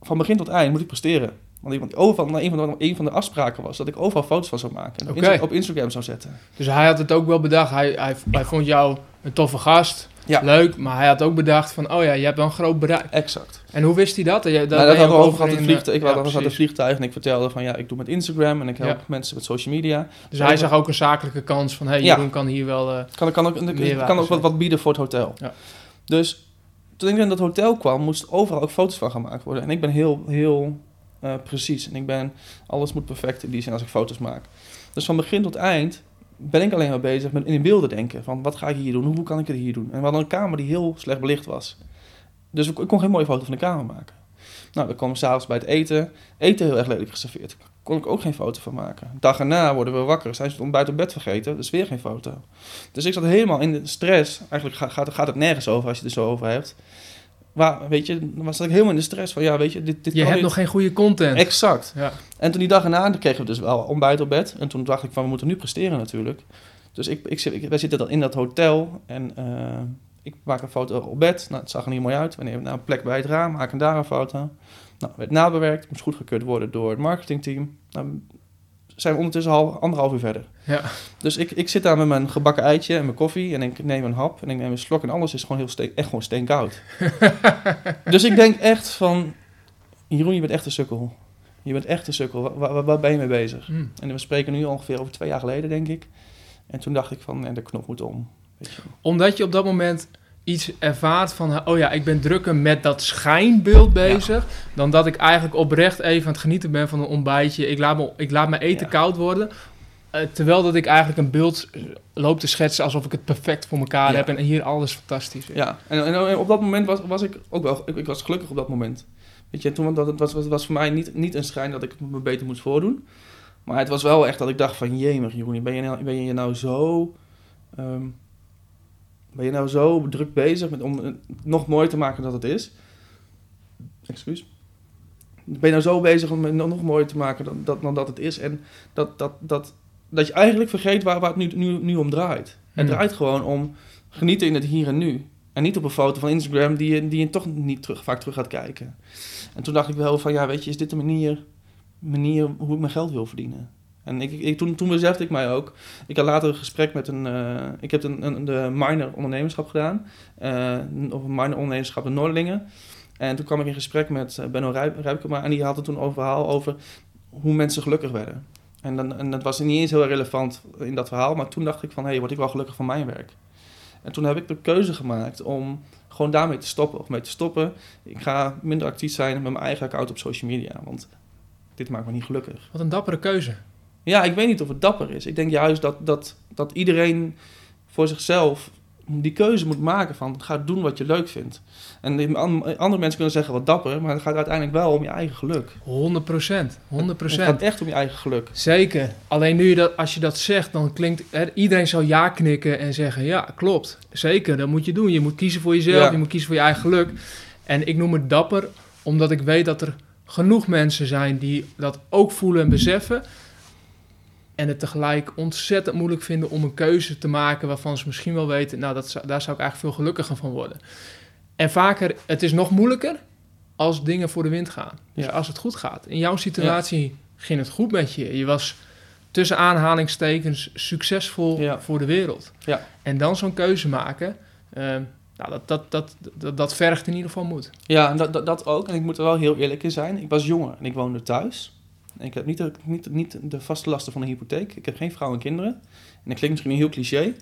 van begin tot eind moet ik presteren. Want overal, nou, een, van de, een van de afspraken was dat ik overal foto's van zou maken. En. Insta- op Instagram zou zetten. Dus hij had het ook wel bedacht. Hij, hij, hij vond jou een toffe gast. Ja. Leuk. Maar hij had ook bedacht van, oh ja, je hebt wel een groot bereik. Exact. En hoe wist hij dat? Dat, Nou, dat ook over gehad in het vliegtuig. Ik ja, was had een precies. vliegtuig en ik vertelde van ja, ik doe met Instagram en ik help Ja. mensen met social media. Dus hij zag ook een zakelijke kans van, hé, hey. Jeroen kan hier wel... eh, Kan, kan ook, kan ook wat, zijn. wat bieden voor het hotel. Ja. Dus toen ik in dat hotel kwam, moest overal ook foto's van gemaakt worden. En ik ben heel, heel eh, precies. En ik ben, alles moet perfect in die zin als ik foto's maak. Dus van begin tot eind ben ik alleen maar bezig met in beelden denken. Van wat ga ik hier doen? Hoe kan ik het hier doen? En we hadden een kamer die heel slecht belicht was. Dus ik, kon geen mooie foto van de kamer maken. Nou, we komen s'avonds bij het eten. Eten heel erg lelijk geserveerd. Kon ik ook geen foto van maken. Dag erna worden we wakker. Zijn ze het ontbijt op bed vergeten? Dus weer geen foto. Dus ik zat helemaal in de stress. Eigenlijk ga- gaat, gaat het nergens over als je het er zo over hebt. Waar, weet je, zat ik helemaal in de stress van, ja, weet je, dit, dit je kan hebt niet. nog geen goede content. Exact. Ja. En toen die dag erna, dan kregen we dus wel ontbijt op bed. En toen dacht ik van, we moeten nu presteren natuurlijk. Dus ik, ik, ik, wij zitten dan in dat hotel en eh, ik maak een foto op bed. Nou, het zag er niet mooi uit. We nemen naar een plek bij het raam, maken daar een foto. Nou, werd nabewerkt, moest goedgekeurd worden door het marketingteam. Nou, zijn we ondertussen al anderhalf uur verder. Ja. Dus ik, ik zit daar met mijn gebakken eitje en mijn koffie en ik neem een hap en ik neem een slok en alles is gewoon heel steen, echt gewoon steenkoud. (laughs) dus ik denk echt van, Jeroen, je bent echt een sukkel. Je bent echt een sukkel. Waar, waar, waar ben je mee bezig? Hm. En we spreken nu ongeveer over twee jaar geleden, denk ik. En toen dacht ik van, nee, de knop moet om. Weet je. Omdat je op dat moment iets ervaart van, oh ja, ik ben drukker met dat schijnbeeld bezig, dan dat ik eigenlijk oprecht even aan het genieten ben van een ontbijtje. Ik laat, me, ik laat mijn eten Ja. koud worden. eh, terwijl dat ik eigenlijk een beeld eh, loop te schetsen alsof ik het perfect voor elkaar Ja. heb en hier alles fantastisch is. Ja, en, en, en op dat moment was, was ik ook wel, ik, ik was gelukkig op dat moment. Weet je, toen dat, het was, was, was voor mij niet, niet een schijn dat ik me beter moest voordoen. Maar het was wel echt dat ik dacht van, jemig Jeroen, ben je nou, ben je nou zo... ehm, ben je nou zo druk bezig met, om het nog mooier te maken dan het is? Excuus. Ben je nou zo bezig om het nog mooier te maken dan, dat, dan dat het is? En dat, dat, dat, dat je eigenlijk vergeet waar, waar het nu, nu, nu om draait. Het Hmm. draait gewoon om genieten in het hier en nu. En niet op een foto van Instagram die je, die je toch niet terug, vaak terug gaat kijken. En toen dacht ik wel van, ja, weet je, is dit de manier, manier hoe ik mijn geld wil verdienen? En ik, ik, toen, toen besefte ik mij ook. Ik had later een gesprek met een. eh, ik heb een, een, de minor ondernemerschap gedaan. eh of een minor ondernemerschap in Noordelingen. En toen kwam ik in gesprek met eh, Benno Ruip- Ruipkema. En die had het toen over verhaal over hoe mensen gelukkig werden. En, dan, en dat was niet eens heel relevant in dat verhaal. Maar toen dacht ik van, hé, hey, word ik wel gelukkig van mijn werk? En toen heb ik de keuze gemaakt om gewoon daarmee te stoppen. Of mee te stoppen. Ik ga minder actief zijn met mijn eigen account op social media. Want dit maakt me niet gelukkig. Wat een dappere keuze. Ja, ik weet niet of het dapper is. Ik denk juist dat, dat, dat iedereen voor zichzelf die keuze moet maken van ga doen wat je leuk vindt. En andere mensen kunnen zeggen wat dapper, maar het gaat uiteindelijk wel om je eigen geluk. 100 procent. 100 Het gaat echt om je eigen geluk. Zeker. Alleen nu je dat, als je dat zegt, dan klinkt hè, iedereen zal ja knikken en zeggen ja, klopt. Zeker, dat moet je doen. Je moet kiezen voor jezelf, Ja. je moet kiezen voor je eigen geluk. En ik noem het dapper, omdat ik weet dat er genoeg mensen zijn die dat ook voelen en beseffen. En het tegelijk ontzettend moeilijk vinden om een keuze te maken waarvan ze misschien wel weten, nou, dat, daar zou ik eigenlijk veel gelukkiger van worden. En vaker, het is nog moeilijker als dingen voor de wind gaan. Dus Ja. als het goed gaat. In jouw situatie ging het goed met je. Je was tussen aanhalingstekens succesvol Ja. voor de wereld. Ja. En dan zo'n keuze maken, ehm, nou, dat, dat, dat, dat, dat vergt in ieder geval moed. Ja, en dat, dat, dat ook. En ik moet er wel heel eerlijk in zijn. Ik was jonger en ik woonde thuis. Ik heb niet de, niet, niet de vaste lasten van een hypotheek. Ik heb geen vrouw en kinderen. En dat klinkt misschien heel cliché.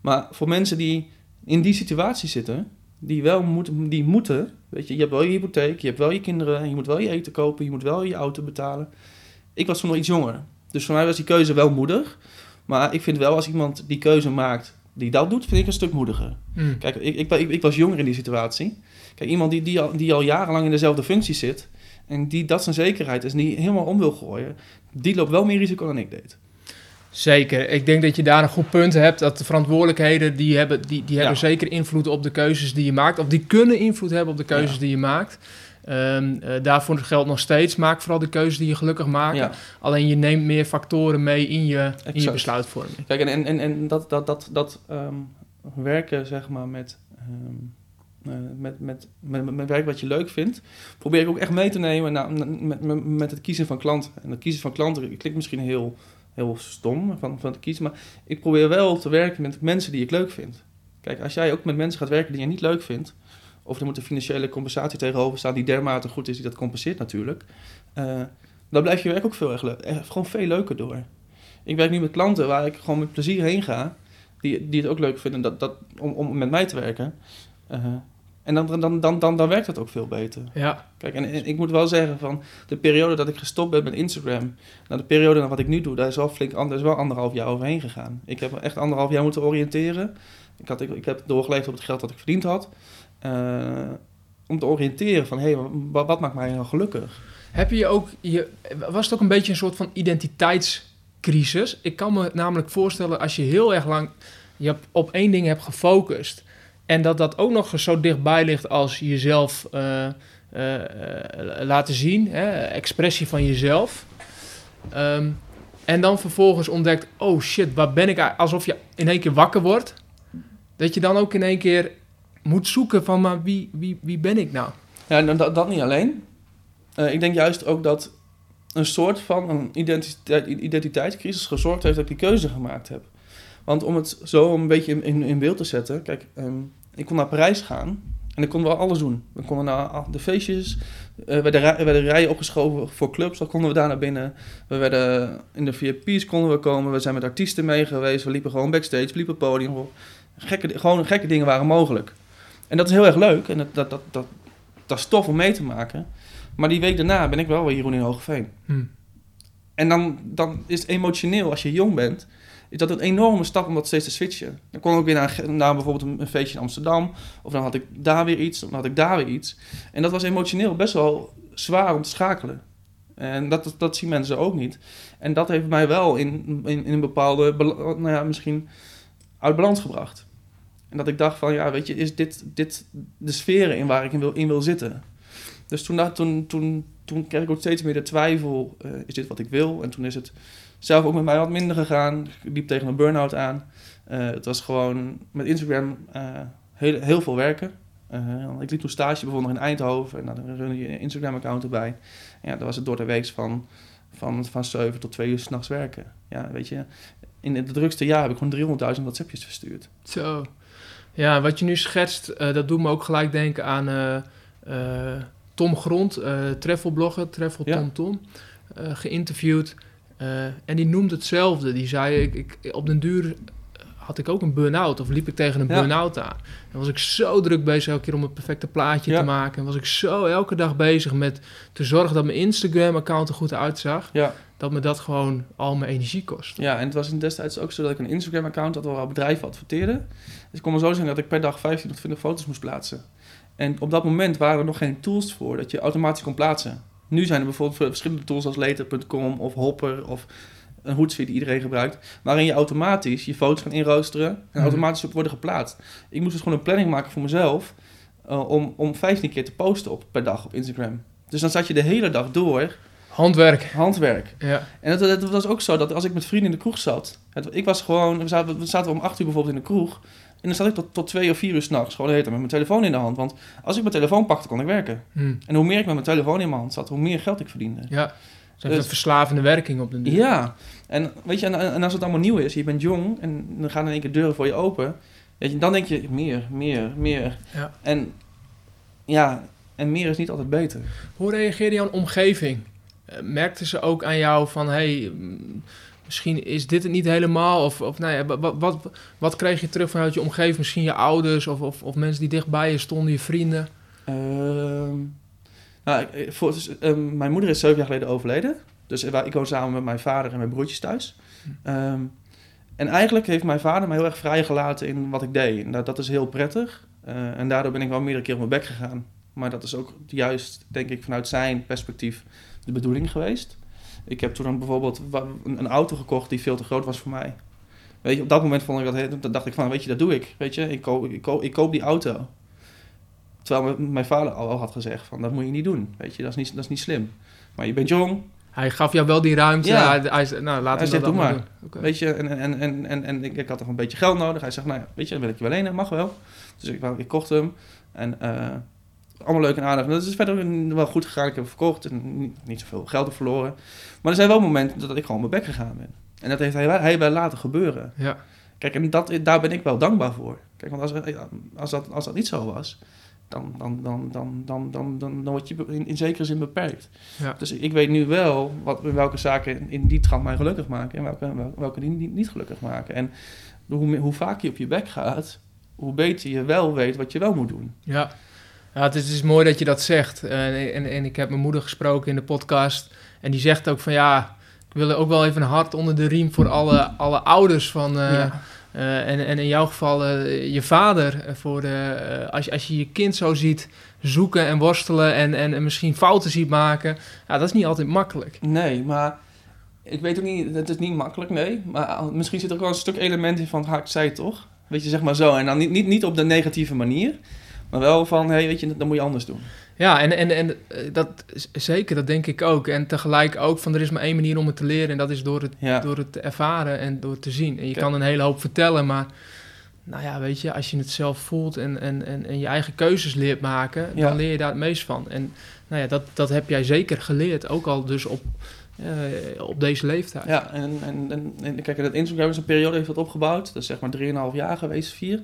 Maar voor mensen die in die situatie zitten, die wel moeten, die moeten, weet je, je hebt wel je hypotheek, je hebt wel je kinderen, je moet wel je eten kopen, je moet wel je auto betalen. Ik was toen nog iets jonger. Dus voor mij was die keuze wel moedig. Maar ik vind wel als iemand die keuze maakt, die dat doet, vind ik een stuk moediger. Mm. Kijk, ik, ik, ik, ik was jonger in die situatie. Kijk, iemand die, die, al, die al jarenlang in dezelfde functie zit... en die dat zijn zekerheid is en die helemaal om wil gooien... die loopt wel meer risico dan ik deed. Zeker. Ik denk dat je daar een goed punt hebt. Dat de verantwoordelijkheden, die hebben, die, die hebben Ja. zeker invloed op de keuzes die je maakt. Of die kunnen invloed hebben op de keuzes Ja. die je maakt. Ehm, eh, daarvoor geldt nog steeds, maak vooral de keuzes die je gelukkig maken. Ja. Alleen je neemt meer factoren mee in je, in je besluitvorming. Kijk, en, en, en, dat, dat, dat, dat ehm, werken, zeg maar, met, ehm, eh, met, met, met, met, met werk wat je leuk vindt... probeer ik ook echt mee te nemen nou, met, met, het kiezen van klanten. En het kiezen van klanten klinkt misschien heel, heel stom van, van te kiezen... maar ik probeer wel te werken met mensen die ik leuk vind. Kijk, als jij ook met mensen gaat werken die je niet leuk vindt... of er moet een financiële compensatie tegenover staan... die dermate goed is, die dat compenseert natuurlijk... eh, dan blijft je werk ook veel erg leuk, eh, gewoon veel leuker door. Ik werk nu met klanten waar ik gewoon met plezier heen ga... die, die het ook leuk vinden dat, dat, om, om met mij te werken... Eh, en dan, dan, dan, dan, dan werkt het ook veel beter. Ja, Kijk, en, en ik moet wel zeggen van de periode dat ik gestopt ben met Instagram, naar de periode naar wat ik nu doe, daar is wel flink ander, is wel anderhalf jaar overheen gegaan. Ik heb echt anderhalf jaar moeten oriënteren. Ik, had, ik, ik heb doorgeleefd op het geld dat ik verdiend had. eh, om te oriënteren van, hé, hey, wat, wat maakt mij nou gelukkig? Heb je ook, je, was het ook een beetje een soort van identiteitscrisis? Ik kan me namelijk voorstellen als je heel erg lang je op één ding hebt gefocust en dat dat ook nog zo dichtbij ligt als jezelf eh, eh, laten zien, hè, expressie van jezelf. Ehm, en dan vervolgens ontdekt, oh shit, waar ben ik? Alsof je in één keer wakker wordt. Dat je dan ook in één keer moet zoeken van, maar wie, wie, wie ben ik nou? Ja, en dat, dat niet alleen. Eh, ik denk juist ook dat een soort van een identiteit, identiteitscrisis gezorgd heeft dat ik die keuze gemaakt heb. Want om het zo een beetje in, in, in beeld te zetten, kijk, ehm, ik kon naar Parijs gaan en ik kon wel alles doen. We konden naar de feestjes, eh werden, rij- werden rijen opgeschoven voor clubs, dan konden we daar naar binnen. We werden in de VIP's konden we komen, we zijn met artiesten mee geweest, we liepen gewoon backstage, we liepen podium op. Gekke, gewoon gekke dingen waren mogelijk. En dat is heel erg leuk en dat, dat, dat, dat, dat is tof om mee te maken. Maar die week daarna ben ik wel weer Jeroen in Hoogeveen. Hm. en dan, dan is het emotioneel, als je jong bent, is dat een enorme stap om dat steeds te switchen. Dan kon ik weer naar, naar bijvoorbeeld een, feestje in Amsterdam, of dan had ik daar weer iets, dan had ik daar weer iets. En dat was emotioneel best wel zwaar om te schakelen. En dat, dat zien mensen ook niet. En dat heeft mij wel in, in, in een bepaalde, nou ja, misschien uit balans gebracht. En dat ik dacht van, ja, weet je, is dit, dit de sferen in waar ik in wil, in wil zitten? Dus toen, toen, toen, toen kreeg ik ook steeds meer de twijfel, eh, is dit wat ik wil? En toen is het zelf ook met mij wat minder gegaan. Ik liep tegen een burn-out aan. Eh, het was gewoon met Instagram eh, heel, heel veel werken. Eh, ik liep toen stage bijvoorbeeld nog in Eindhoven en dan runde je een Instagram-account erbij. En ja, dan was het door de week van, van, van 7 tot 2 uur s'nachts werken. Ja, weet je, in het drukste jaar heb ik gewoon 300.000 WhatsAppjes verstuurd. Zo. Ja, wat je nu schetst, dat doet me ook gelijk denken aan Tom Grond, travelblogger, Travel Ja. Tom Tom, eh, geïnterviewd. Eh, en die noemde hetzelfde. Die zei, ik, ik, op den duur had ik ook een burn-out of liep ik tegen een Ja. burn-out aan. Dan was ik zo druk bezig elke keer om het perfecte plaatje Ja. te maken. En was ik zo elke dag bezig met te zorgen dat mijn Instagram-account er goed uitzag. Ja. Dat me dat gewoon al mijn energie kost. Ja, en het was in destijds ook zo dat ik een Instagram-account had waar al bedrijven adverteerden. Dus ik kon me zo zeggen dat ik per dag 15 tot 20 foto's moest plaatsen. En op dat moment waren er nog geen tools voor dat je automatisch kon plaatsen. Nu zijn er bijvoorbeeld verschillende tools als later.com of Hopper of een Hootsuite die iedereen gebruikt. Waarin je automatisch je foto's kan inroosteren en Mhm. automatisch op worden geplaatst. Ik moest dus gewoon een planning maken voor mezelf eh, om, om 15 keer te posten op, per dag op Instagram. Dus dan zat je de hele dag door Handwerk. handwerk. Ja. En het, het was ook zo dat als ik met vrienden in de kroeg zat. Het, ik was gewoon, we zaten, we zaten om acht uur bijvoorbeeld in de kroeg. En dan zat ik tot, tot twee of vier uur s'nachts gewoon de met mijn telefoon in de hand. Want als ik mijn telefoon pakte, kon ik werken. Hm. En hoe meer ik met mijn telefoon in mijn hand zat, hoe meer geld ik verdiende. Ja. Heeft Dus- een verslavende werking op de duur. Ja, en weet je, en, en als het allemaal nieuw is, je bent jong en dan gaan in één keer deuren voor je open. Weet je, dan denk je meer, meer, meer. Ja. En ja, en meer is niet altijd beter. Hoe reageerde jouw omgeving? Eh, merkten ze ook aan jou van, hey, mm, misschien is dit het niet helemaal? Of, of nou ja, wat, wat, wat kreeg je terug vanuit je omgeving? Misschien je ouders of, of, of mensen die dichtbij je stonden, je vrienden? Ehm, nou, voor, dus, ehm, mijn moeder is zeven jaar geleden overleden. Dus wij- ik woon samen met mijn vader en mijn broertjes thuis. Ehm, en eigenlijk heeft mijn vader mij heel erg vrijgelaten in wat ik deed. En dat, dat is heel prettig. Eh, en daardoor ben ik wel meerdere keer op mijn bek gegaan. Maar dat is ook juist, denk ik, vanuit zijn perspectief de bedoeling geweest. Ik heb toen dan bijvoorbeeld een, auto gekocht die veel te groot was voor mij. Weet je, op dat moment vond ik dat, heel- dan dacht ik van, weet je, dat doe ik. Weet je, ik koop, ik koop, ik koop die auto. Terwijl mijn, vader al had gezegd van, dat moet je niet doen. Weet je, dat is niet, dat is niet slim. Maar je bent jong, Hij gaf jou wel die ruimte. Ja. Hij, hij zei, nou, Hij we zegt, dat doe maar. doen. Weet je, en, en, en, en, en ik, ik had nog een beetje geld nodig. Hij zegt, nou ja, weet je, dan wil ik je wel lenen, mag wel. Dus ik, ik kocht hem. En eh, allemaal leuk en aardig. Dat is verder wel goed gegaan. Ik heb verkocht en niet, zoveel geld verloren. Maar er zijn wel momenten dat ik gewoon mijn bek gegaan ben. En dat heeft hij, hij bij laten gebeuren. Ja. Kijk, en dat, daar ben ik wel dankbaar voor. Kijk, want als, als, dat, als dat niet zo was, dan, dan, dan, dan, dan, dan, dan, word je in, zekere zin beperkt. Ja. Dus ik weet nu wel wat, welke zaken in die trant mij gelukkig maken en welke, welke die niet, gelukkig maken. En hoe, hoe vaak je op je bek gaat, hoe beter je wel weet wat je wel moet doen. Ja ja het, is, het is mooi dat je dat zegt. Eh, en, en ik heb mijn moeder gesproken in de podcast. En die zegt ook van ja, ik wil ook wel even een hart onder de riem voor alle, alle ouders van... eh, Ja. eh, en, en in jouw geval je vader. Voor als, je, als je je kind zo ziet zoeken en worstelen en, en, en misschien fouten ziet maken. Ja, dat is niet altijd makkelijk. Nee, maar ik weet ook niet, het is niet makkelijk, nee. Maar misschien zit er ook wel een stuk element in van, ha, ik zei het toch? Weet je, zeg maar zo. En dan niet, niet, niet op de negatieve manier, maar wel van, hé, hey, weet je, dat moet je anders doen. Ja, en, en, en eh, dat zeker, dat denk ik ook. En tegelijk ook van er is maar één manier om het te leren en dat is door het Ja. door het te ervaren en door het te zien. En je kan een hele hoop vertellen, maar nou ja, weet je, als je het zelf voelt en, en, en, en je eigen keuzes leert maken, Ja. dan leer je daar het meest van. En nou ja, dat, dat heb jij zeker geleerd, ook al dus op, eh, op deze leeftijd. Ja, en, en, en, en kijk, dat Instagram is een periode heeft dat opgebouwd. Dat is zeg maar 3,5 jaar geweest, vier.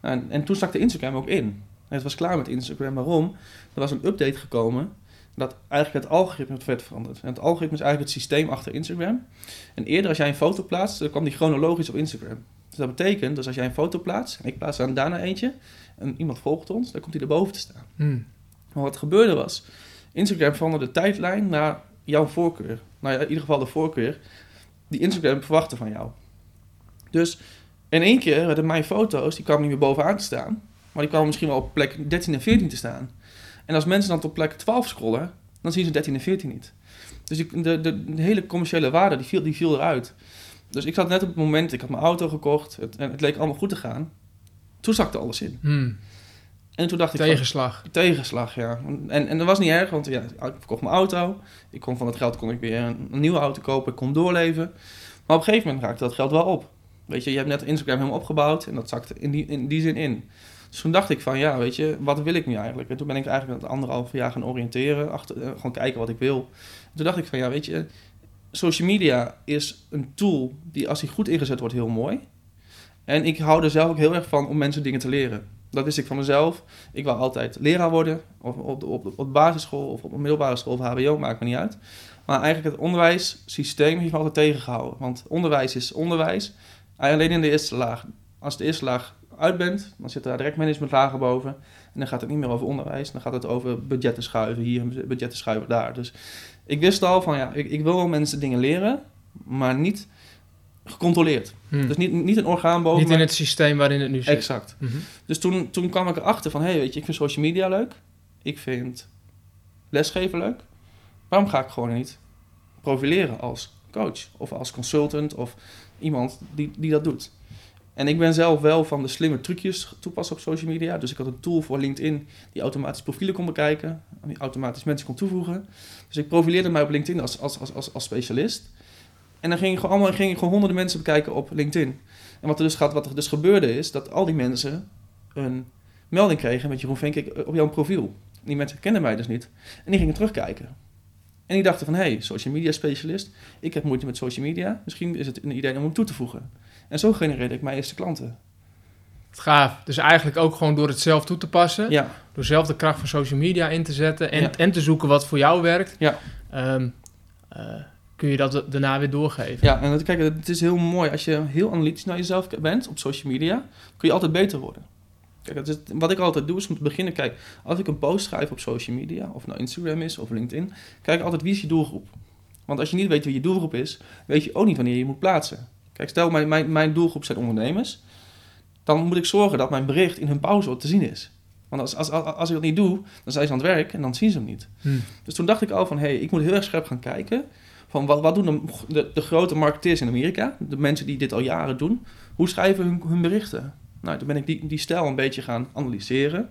En, en toen stak de Instagram ook in. Het was klaar met Instagram. Waarom? Er was een update gekomen dat eigenlijk het algoritme werd veranderd. En het algoritme is eigenlijk het systeem achter Instagram. En eerder als jij een foto plaatst, dan kwam die chronologisch op Instagram. Dus dat betekent, dus als jij een foto plaatst, en ik plaats er daarna eentje, en iemand volgt ons, dan komt hij erboven te staan. Hmm. Maar wat gebeurde was, Instagram veranderde de tijdlijn naar jouw voorkeur. nou ja, in ieder geval de voorkeur, die Instagram verwachten van jou. Dus in één keer werden mijn foto's, die kwamen niet meer bovenaan te staan, maar die kwamen misschien wel op plek 13 en 14 te staan. En als mensen dan tot plek 12 scrollen, dan zien ze 13 en 14 niet. Dus de, de, de, hele commerciële waarde, die viel, die viel eruit. Dus ik zat net op het moment, ik had mijn auto gekocht, het, en het leek allemaal goed te gaan. Toen zakte alles in. Hmm. En toen dacht ik... Tegenslag. Van, tegenslag, ja. En, en dat was niet erg, want ja, ik verkocht mijn auto. Ik kon van het geld kon ik weer een, een nieuwe auto kopen, ik kon doorleven. Maar op een gegeven moment raakte dat geld wel op. Weet je, je hebt net Instagram helemaal opgebouwd en dat zakte in die, in die zin in. Dus toen dacht ik van, ja, weet je, wat wil ik nu eigenlijk? En toen ben ik eigenlijk het anderhalf jaar gaan oriënteren, achter, uh, gewoon kijken wat ik wil. En toen dacht ik van, ja, weet je, social media is een tool die als die goed ingezet wordt heel mooi. En ik hou er zelf ook heel erg van om mensen dingen te leren. Dat wist ik van mezelf. Ik wou altijd leraar worden, of op, op, op, op basisschool of op middelbare school of HBO, maakt me niet uit. Maar eigenlijk het onderwijssysteem heeft me altijd tegengehouden. Want onderwijs is onderwijs, alleen in de eerste laag. Als de eerste laag uit bent, dan zit daar direct management lager boven. En dan gaat het niet meer over onderwijs, dan gaat het over budgetten schuiven hier en budgetten schuiven daar. Dus ik wist al van ja, ik, ik wil wel mensen dingen leren, maar niet gecontroleerd. Hmm. Dus niet, niet een orgaan boven. Niet in het systeem waarin het nu zit. Exact. Mm -hmm. Dus toen, toen kwam ik erachter van, hé, hey, weet je, ik vind social media leuk. Ik vind lesgeven leuk. Waarom ga ik gewoon niet profileren als coach of als consultant of iemand die, die dat doet? En ik ben zelf wel van de slimme trucjes toepassen op social media. Dus ik had een tool voor LinkedIn die automatisch profielen kon bekijken. En die automatisch mensen kon toevoegen. Dus ik profileerde mij op LinkedIn als, als, als, als, specialist. En dan ging ik gewoon, allemaal, ging ik gewoon honderden mensen bekijken op LinkedIn. En wat er, dus gaat, wat er dus gebeurde is dat al die mensen een melding kregen met Jeroen Venk op jouw profiel. Die mensen kenden mij dus niet. En die gingen terugkijken. En die dachten van, hé, hey, social media specialist, ik heb moeite met social media. Misschien is het een idee om hem toe te voegen. En zo genereerde ik mijn eerste klanten. Gaaf. Dus eigenlijk ook gewoon door het zelf toe te passen. Ja. Door zelf de kracht van social media in te zetten en, ja. en te zoeken wat voor jou werkt. Ja. Um, uh, kun je dat daarna weer doorgeven. Ja, en kijk, het is heel mooi. Als je heel analytisch naar jezelf bent op social media, kun je altijd beter worden. Kijk, is, wat ik altijd doe is om te beginnen, kijk, als ik een post schrijf op social media, of nou Instagram is of LinkedIn, kijk altijd wie is je doelgroep. Want als je niet weet wie je doelgroep is, weet je ook niet wanneer je moet plaatsen. Kijk, stel mijn, mijn, mijn doelgroep zijn ondernemers, dan moet ik zorgen dat mijn bericht in hun pauze te zien is. Want als, als, als, als ik dat niet doe, dan zijn ze aan het werk en dan zien ze hem niet. Hmm. Dus toen dacht ik al van, hé, hey, ik moet heel erg scherp gaan kijken van wat, wat doen de, de, de, grote marketeers in Amerika, de mensen die dit al jaren doen, hoe schrijven hun, hun berichten? Nou, toen ben ik die, die stijl een beetje gaan analyseren.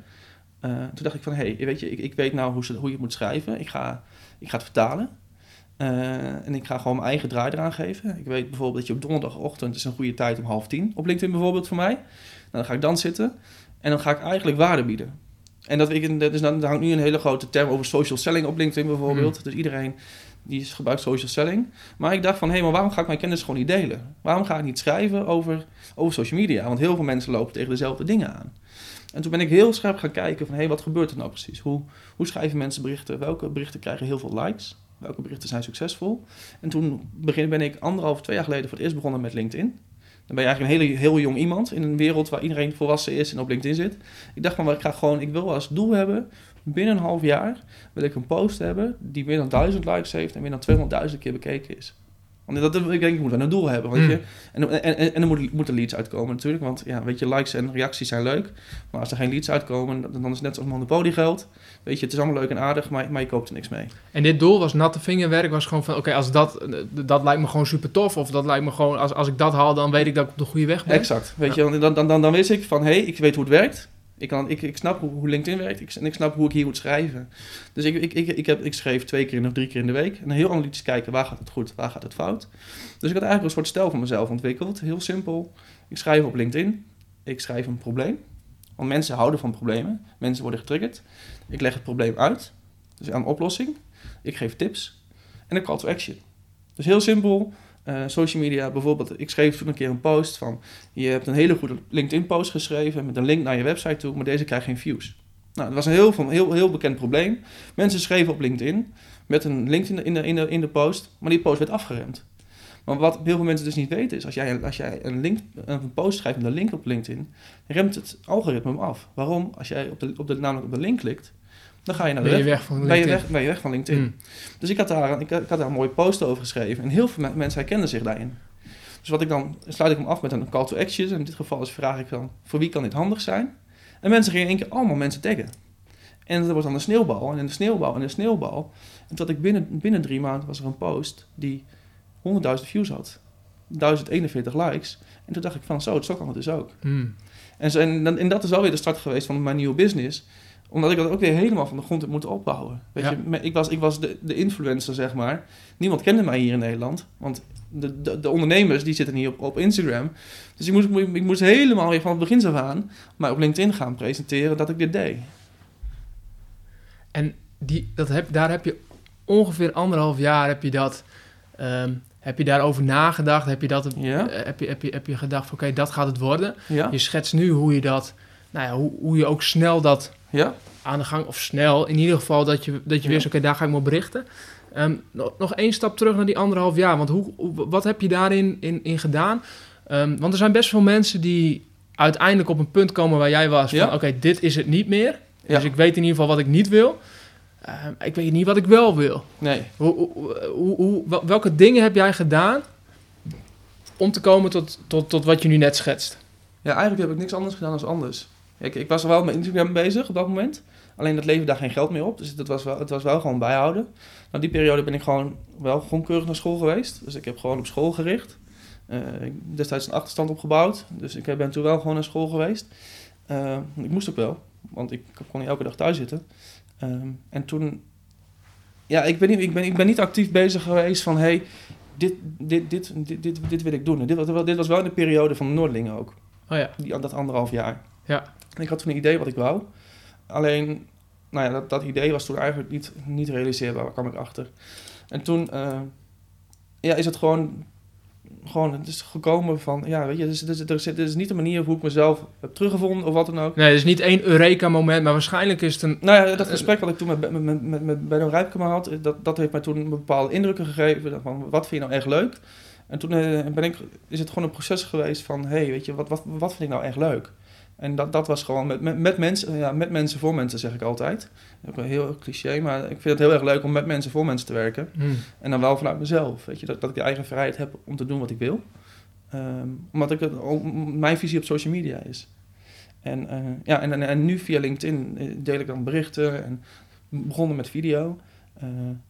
Uh, toen dacht ik van, hé, hey, weet je, ik, ik weet nou hoe, ze, hoe je het moet schrijven. Ik ga, ik ga het vertalen. Uh, en ik ga gewoon mijn eigen draai eraan geven. Ik weet bijvoorbeeld dat je op donderdagochtend is een goede tijd om half tien op LinkedIn bijvoorbeeld voor mij. Nou, dan ga ik dan zitten en dan ga ik eigenlijk waarde bieden. En dat ik, dus dan hangt nu een hele grote term over social selling op LinkedIn bijvoorbeeld. Mm. Dus iedereen die gebruikt social selling. Maar ik dacht van, hé, hey, maar waarom ga ik mijn kennis gewoon niet delen? Waarom ga ik niet schrijven over, over social media? Want heel veel mensen lopen tegen dezelfde dingen aan. En toen ben ik heel scherp gaan kijken van, hé, hey, wat gebeurt er nou precies? Hoe, hoe schrijven mensen berichten? Welke berichten krijgen heel veel likes? Welke berichten zijn succesvol? En toen begin, ben ik anderhalf, twee jaar geleden voor het eerst begonnen met LinkedIn. Dan ben je eigenlijk een hele, heel jong iemand in een wereld waar iedereen volwassen is en op LinkedIn zit. Ik dacht van, ik ga gewoon, ik wil als doel hebben, binnen een half jaar wil ik een post hebben die meer dan duizend likes heeft en meer dan 200.000 keer bekeken is. Dat, ik denk, ik moet wel een doel hebben, weet je. Mm. En, en, en, en er moet, moeten leads uitkomen natuurlijk, want ja, weet je, likes en reacties zijn leuk. Maar als er geen leads uitkomen, dan is het net zoals Monopoly geld. Weet je, het is allemaal leuk en aardig, maar, maar je koopt er niks mee. En dit doel was natte vingerwerk, was gewoon van, oké, als dat, dat lijkt me gewoon super tof. Of dat lijkt me gewoon, als, als ik dat haal, dan weet ik dat ik op de goede weg ben. Exact, weet ja. je, dan, dan, dan, dan wist ik van, hé, hey, ik weet hoe het werkt. Ik, kan, ik, ik snap hoe, LinkedIn werkt ik, en ik snap hoe ik hier moet schrijven. Dus ik, ik, ik, ik, heb, ik schreef twee keer of drie keer in de week. En heel analytisch kijken, waar gaat het goed, waar gaat het fout. Dus ik had eigenlijk een soort stijl van mezelf ontwikkeld. Heel simpel. Ik schrijf op LinkedIn. Ik schrijf een probleem. Want mensen houden van problemen. Mensen worden getriggerd. Ik leg het probleem uit. Dus aan oplossing. Ik geef tips. En een call to action. Dus heel simpel. Uh, social media, bijvoorbeeld, ik schreef toen een keer een post van: je hebt een hele goede LinkedIn-post geschreven met een link naar je website toe, maar deze krijgt geen views. Nou, dat was een heel, heel, heel bekend probleem. Mensen schreven op LinkedIn met een link in de, in, de, in, de, in de post, maar die post werd afgeremd. Maar wat heel veel mensen dus niet weten is, als jij, als jij een, link, een post schrijft met een link op LinkedIn, remt het algoritme hem af. Waarom? Als jij op de, op de, namelijk op de link klikt, dan ga je naar de Ben je weg. van Ben je, LinkedIn? weg, ben je weg van LinkedIn. Mm. Dus ik had, daar, ik, ik had daar een mooie post over geschreven. En heel veel me- mensen herkenden zich daarin. Dus wat ik dan, sluit ik hem af met een call to action. In dit geval is vraag ik dan, voor wie kan dit handig zijn? En mensen gingen in één keer allemaal mensen taggen. En dat was dan een sneeuwbal en een sneeuwbal en een sneeuwbal. En tot ik binnen, binnen drie maanden was er een post die 100.000 views had. 1041 likes. En toen dacht ik van zo, zo kan het dus ook. Mm. En, zo, en, dat is wel weer de start geweest van mijn nieuwe business. Omdat ik dat ook weer helemaal van de grond heb moeten opbouwen. Weet Ja. je, ik was, ik was de, de influencer, zeg maar. Niemand kende mij hier in Nederland. Want de, de, de ondernemers die zitten hier op, op Instagram. Dus ik moest, ik moest helemaal weer van het begin af aan... maar op LinkedIn gaan presenteren dat ik dit deed. En die, dat heb, daar heb je ongeveer anderhalf jaar heb je dat... ehm, heb je daarover nagedacht? Heb je, dat, Ja. eh, heb je, heb je, heb je gedacht van oké, dat gaat het worden? Ja? Je schetst nu hoe je dat... Nou ja, hoe, hoe je ook snel dat Ja? aan de gang... Of snel, in ieder geval dat je, dat je Ja. wist... Oké, daar ga ik me op berichten. Ehm, nog, nog één stap terug naar die anderhalf jaar. Want hoe, wat heb je daarin in, in gedaan? Ehm, want er zijn best veel mensen die uiteindelijk op een punt komen waar jij was. Van oké, dit is het niet meer. Dus ik weet in ieder geval wat ik niet wil. Ehm, ik weet niet wat ik wel wil. Nee. Hoe, hoe, hoe, hoe- wel- welke dingen heb jij gedaan om te komen tot, tot, tot wat je nu net schetst? Ja, eigenlijk heb ik niks anders gedaan dan anders. Ik, ik was wel met Instagram bezig op dat moment. Alleen dat leverde daar geen geld meer op. Dus dat was wel, het was wel gewoon bijhouden. Na die periode ben ik gewoon wel gewoon keurig naar school geweest. Dus ik heb gewoon op school gericht. Eh, ik heb destijds een achterstand opgebouwd. Dus ik ben toen wel gewoon naar school geweest. Eh, ik moest ook wel. Want ik kon niet elke dag thuis zitten. Ehm, en toen... Ja, ik ben, niet, ik, ben, ik ben niet actief bezig geweest van... Hey, dit, dit, dit, dit, dit, dit wil ik doen. En Dit, was- dit was wel in de periode van de Noordelingen ook. Oh ja, Die, dat anderhalf jaar. Ja. Ik had toen een idee wat ik wou. Alleen, nou ja, dat, dat idee was toen eigenlijk niet, niet realiseerbaar, daar kwam ik achter. En toen eh, ja, is het gewoon, gewoon het is gekomen van, ja, weet je, dus, dus, er, zit, er is niet een manier hoe ik mezelf heb teruggevonden of wat dan ook. nee, het is niet één Eureka-moment, maar waarschijnlijk is het een... Nou ja, dat gesprek wat ik toen met, met, met, met, met Benno Rijpkema had, dat, dat heeft mij toen bepaalde indrukken gegeven. Van, wat vind je nou echt leuk? En toen eh, ben ik, is het gewoon een proces geweest van, hé, hey, weet je, wat, wat, wat vind ik nou echt leuk? En dat, dat was gewoon met, met, met, mensen, ja, met mensen voor mensen, zeg ik altijd. Ook wel heel cliché, maar ik vind het heel erg leuk om met mensen voor mensen te werken. Hmm. En dan wel vanuit mezelf, weet je, dat, dat ik de eigen vrijheid heb om te doen wat ik wil. Ehm, omdat ik het, mijn visie op social media is. En, eh, ja, en, en, en nu via LinkedIn eh, deel ik dan berichten en begonnen met video. Eh,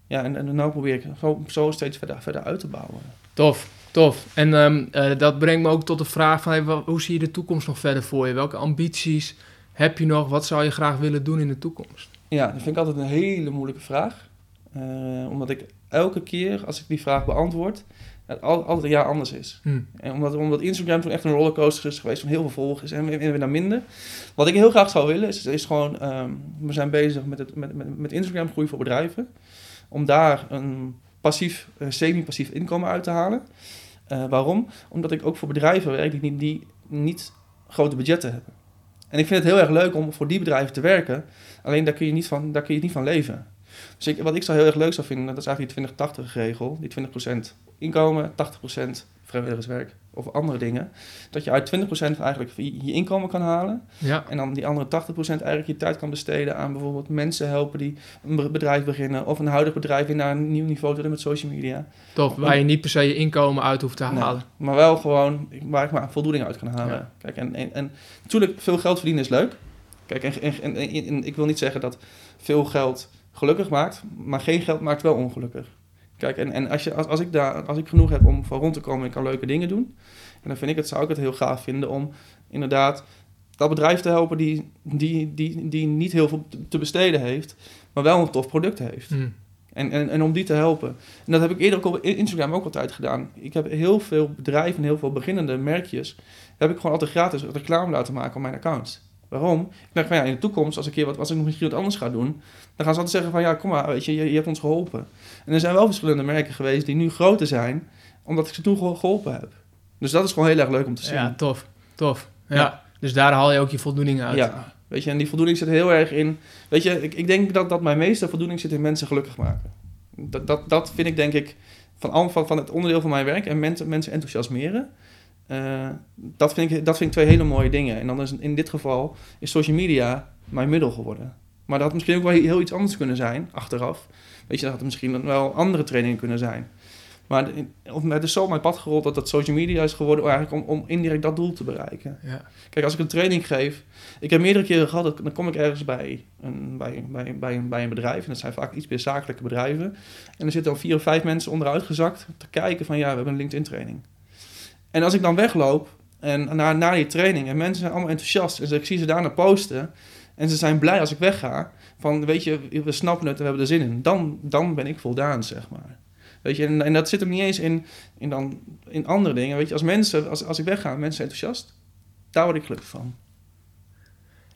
ja, en, en nu probeer ik zo, zo steeds verder, verder uit te bouwen. Tof, tof. En ehm, eh, dat brengt me ook tot de vraag van... hey, hoe zie je de toekomst nog verder voor je? Welke ambities heb je nog? Wat zou je graag willen doen in de toekomst? Ja, dat vind ik altijd een hele moeilijke vraag. Eh, omdat ik elke keer als ik die vraag beantwoord, het al, altijd een jaar anders is. Hmm. En omdat, omdat Instagram toen echt een rollercoaster is geweest van heel veel volgers en weer, weer naar minder. Wat ik heel graag zou willen is, is gewoon, ehm, we zijn bezig met, het, met, met, met Instagram groei voor bedrijven. Om daar een passief, eh, semi-passief inkomen uit te halen. Eh, waarom? Omdat ik ook voor bedrijven werk die niet, die niet grote budgetten hebben. En ik vind het heel erg leuk om voor die bedrijven te werken. Alleen daar kun je niet van, daar kun je niet van leven. Dus ik, wat ik zo heel erg leuk zou vinden, dat is eigenlijk die 20-80 regel. Die 20% inkomen, 80% vrijwilligerswerk of andere dingen. Dat je uit 20% eigenlijk je, inkomen kan halen. Ja, En dan die andere 80% eigenlijk je tijd kan besteden aan bijvoorbeeld mensen helpen die een be- bedrijf beginnen. Of een huidig bedrijf weer naar een nieuw niveau willen met social media. tof. Waar je niet per se je inkomen uit hoeft te Nee, halen. maar wel gewoon waar ik maar voldoening uit kan halen. Ja. Kijk, en, en, en natuurlijk, veel geld verdienen is leuk. Kijk, en, en- en ik wil niet zeggen dat veel geld gelukkig maakt, maar geen geld maakt wel ongelukkig. Kijk, en, en als, je, als, als, ik daar, als ik genoeg heb om van rond te komen en ik kan leuke dingen doen, en dan vind ik het, zou ik het heel gaaf vinden om inderdaad dat bedrijf te helpen die, die, die, die niet heel veel te besteden heeft, maar wel een tof product heeft. Hmm. En, en, en om die te helpen. En dat heb ik eerder ook op Instagram ook altijd gedaan. Ik heb heel veel bedrijven en heel veel beginnende merkjes... heb ik gewoon altijd gratis reclame laten maken op mijn accounts. Waarom? Ik dacht van ja, in de toekomst, als ik, keer wat, als ik nog misschien wat anders ga doen... dan gaan ze altijd zeggen van ja, kom maar, weet je, je, je hebt ons geholpen. En er zijn wel verschillende merken geweest die nu groter zijn... omdat ik ze toen geholpen heb. Dus dat is gewoon heel erg leuk om te zien. Ja, tof, tof. Ja. Ja. Dus daar haal je ook je voldoening uit. Ja, weet je, en die voldoening zit heel erg in... Weet je, ik, ik denk dat, dat mijn meeste voldoening zit in mensen gelukkig maken. Dat, dat, dat vind ik denk ik van, van, van het onderdeel van mijn werk. En mensen, mensen enthousiasmeren. Eh, dat, vind ik, dat vind ik twee hele mooie dingen. En dan is in dit geval is social media mijn middel geworden. Maar dat had misschien ook wel heel iets anders kunnen zijn, achteraf. Weet je, dat had misschien wel andere trainingen kunnen zijn. Maar het is zo op mijn pad gerold dat dat social media is geworden eigenlijk om, om indirect dat doel te bereiken. Ja. Kijk, als ik een training geef, ik heb meerdere keren gehad, dat- dan kom ik ergens bij een, bij, bij, bij, een, bij een bedrijf, en dat zijn vaak iets meer zakelijke bedrijven, en er zitten dan vier of vijf mensen onderuit gezakt te kijken van ja, we hebben een LinkedIn training. En als ik dan wegloop en na, na die training en mensen zijn allemaal enthousiast en ik zie ze daarna posten en ze zijn blij als ik wegga, van weet je, we snappen het en we hebben er zin in, dan, dan ben ik voldaan, zeg maar. Weet je, en, en dat zit hem niet eens in, in, dan, in andere dingen. Weet je, als mensen, als, als ik wegga, en mensen zijn enthousiast, daar word ik gelukkig van.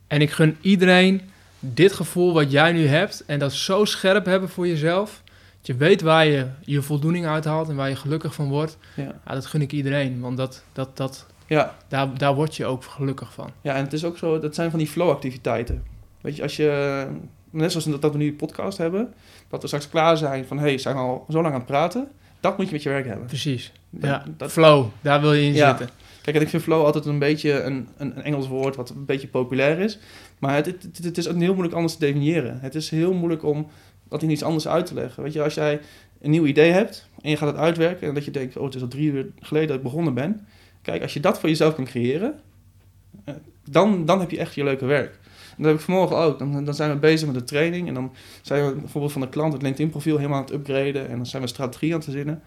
En ik gun iedereen dit gevoel wat jij nu hebt en dat zo scherp hebben voor jezelf. Dat je weet waar je je voldoening uithaalt en waar je gelukkig van wordt. Ja, Ja, dat gun ik iedereen, want dat, dat, dat, ja, daar, daar word je ook gelukkig van. ja en het is ook zo, dat zijn van die flow-activiteiten. Weet je, als je, net zoals dat we nu een podcast hebben, dat we straks klaar zijn van, hé, hey, zijn we al zo lang aan het praten? Dat moet je met je werk hebben. Precies. Dat- Ja, dat- flow, daar wil je in Ja. zitten. Kijk, en ik vind flow altijd een beetje een, een, een Engels woord wat een beetje populair is. Maar het, het, het is ook heel moeilijk anders te definiëren. Het is heel moeilijk om dat in iets anders uit te leggen. Weet je, als jij een nieuw idee hebt en je gaat het uitwerken... en dat je denkt, oh, het is al drie uur geleden dat ik begonnen ben. Kijk, als je dat voor jezelf kan creëren... eh, dan, dan heb je echt je leuke werk. En dat heb ik vanmorgen ook. Dan, dan zijn we bezig met de training... en dan zijn we bijvoorbeeld van de klant het LinkedIn-profiel helemaal aan het upgraden... en dan zijn we strategie aan het verzinnen...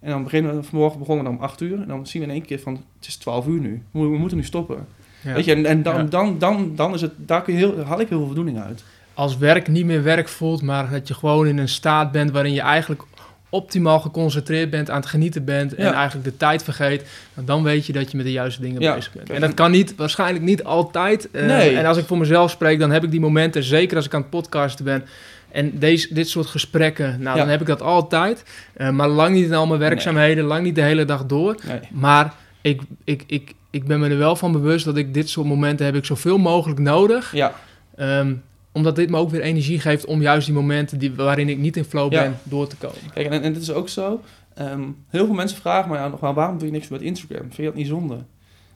En dan beginnen we, vanmorgen begonnen we dan om 8 uur. En dan zien we in één keer van, het is 12 uur nu. We, we moeten nu stoppen. Ja. Weet je, en, en dan, Ja. dan, dan, dan is het, daar kun je heel, haal ik heel veel voldoening uit. Als werk niet meer werk voelt, maar dat je gewoon in een staat bent waarin je eigenlijk optimaal geconcentreerd bent, aan het genieten bent en Ja. eigenlijk de tijd vergeet, nou, dan weet je dat je met de juiste dingen Ja. bezig bent. En dat kan niet, waarschijnlijk niet altijd. Eh, Nee. En als ik voor mezelf spreek, dan heb ik die momenten, zeker als ik aan het podcasten ben. En deze, dit soort gesprekken, nou, Ja. dan heb ik dat altijd. Eh, maar lang niet in al mijn werkzaamheden, lang niet de hele dag door. Nee. Maar ik, ik, ik, ik ben me er wel van bewust dat ik dit soort momenten heb ik zoveel mogelijk nodig. Ja, Ehm, omdat dit me ook weer energie geeft om juist die momenten die, waarin ik niet in flow Ja. ben, door te komen. kijk, en, en dit is ook zo. Ehm, heel veel mensen vragen mij nog wel, waarom doe je niks met Instagram? Vind je dat niet zonde?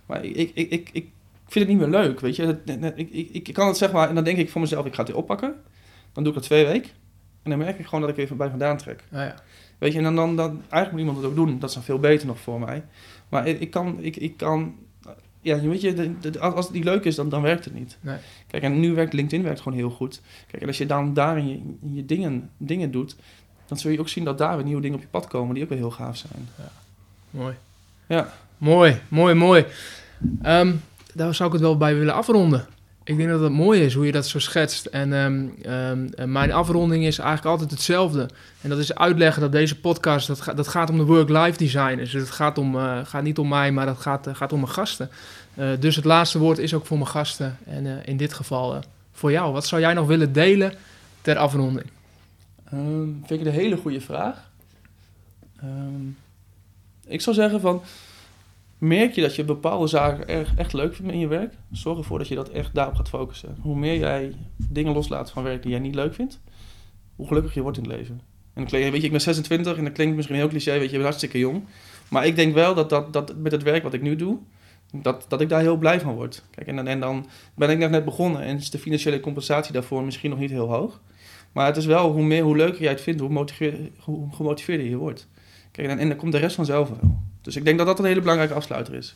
Maar ik, ik, ik, ik, vind het niet meer leuk, weet je. Ik, ik, ik kan het zeg maar, en dan denk ik voor mezelf, ik ga het weer oppakken. Dan doe ik het twee weken. En dan merk ik gewoon dat ik even bij vandaan trek. Ah, ja. Weet je, en dan, dan, dan eigenlijk moet iemand het ook doen. Dat is dan veel beter nog voor mij. Maar ik, ik kan, ik, ik kan, ja, weet je, de- de- als het niet leuk is, dan, dan werkt het niet. Nee. Kijk, en nu werkt LinkedIn werkt gewoon heel goed. Kijk, en als je dan daarin je, je dingen, dingen doet, dan zul je ook zien dat daar weer nieuwe dingen op je pad komen die ook weer heel gaaf zijn. Mooi. Ja. Mooi, mooi, mooi. Ehm, daar zou ik het wel bij willen afronden. Ik denk dat het mooi is hoe je dat zo schetst. En ehm, ehm, en mijn afronding is eigenlijk altijd hetzelfde. En dat is uitleggen dat deze podcast, dat, dat gaat om de work-life designers. Dus het gaat, om, eh, gaat niet om mij, maar het gaat, eh, gaat om mijn gasten. Eh, dus het laatste woord is ook voor mijn gasten. En eh, in dit geval eh, voor jou. Wat zou jij nog willen delen ter afronding? Ehm, vind ik een hele goede vraag. Ik zou zeggen van, merk je dat je bepaalde zaken echt leuk vindt in je werk? Zorg ervoor dat je dat echt daarop gaat focussen. Hoe meer jij dingen loslaat van werk die jij niet leuk vindt, hoe gelukkiger je wordt in het leven. En weet je, ik ben 26 en dat klinkt misschien heel cliché, weet je, je bent hartstikke jong. Maar ik denk wel dat, dat, dat met het werk wat ik nu doe, dat, dat ik daar heel blij van word. Kijk, en, dan- en dan ben ik net, net begonnen en is de financiële compensatie daarvoor misschien nog niet heel hoog. Maar het is wel, hoe, meer, hoe leuker jij het vindt, hoe, motiveer, gemotiveerder je wordt. Kijk, en, en dan komt de rest vanzelf wel. Dus ik denk dat dat een hele belangrijke afsluiter is.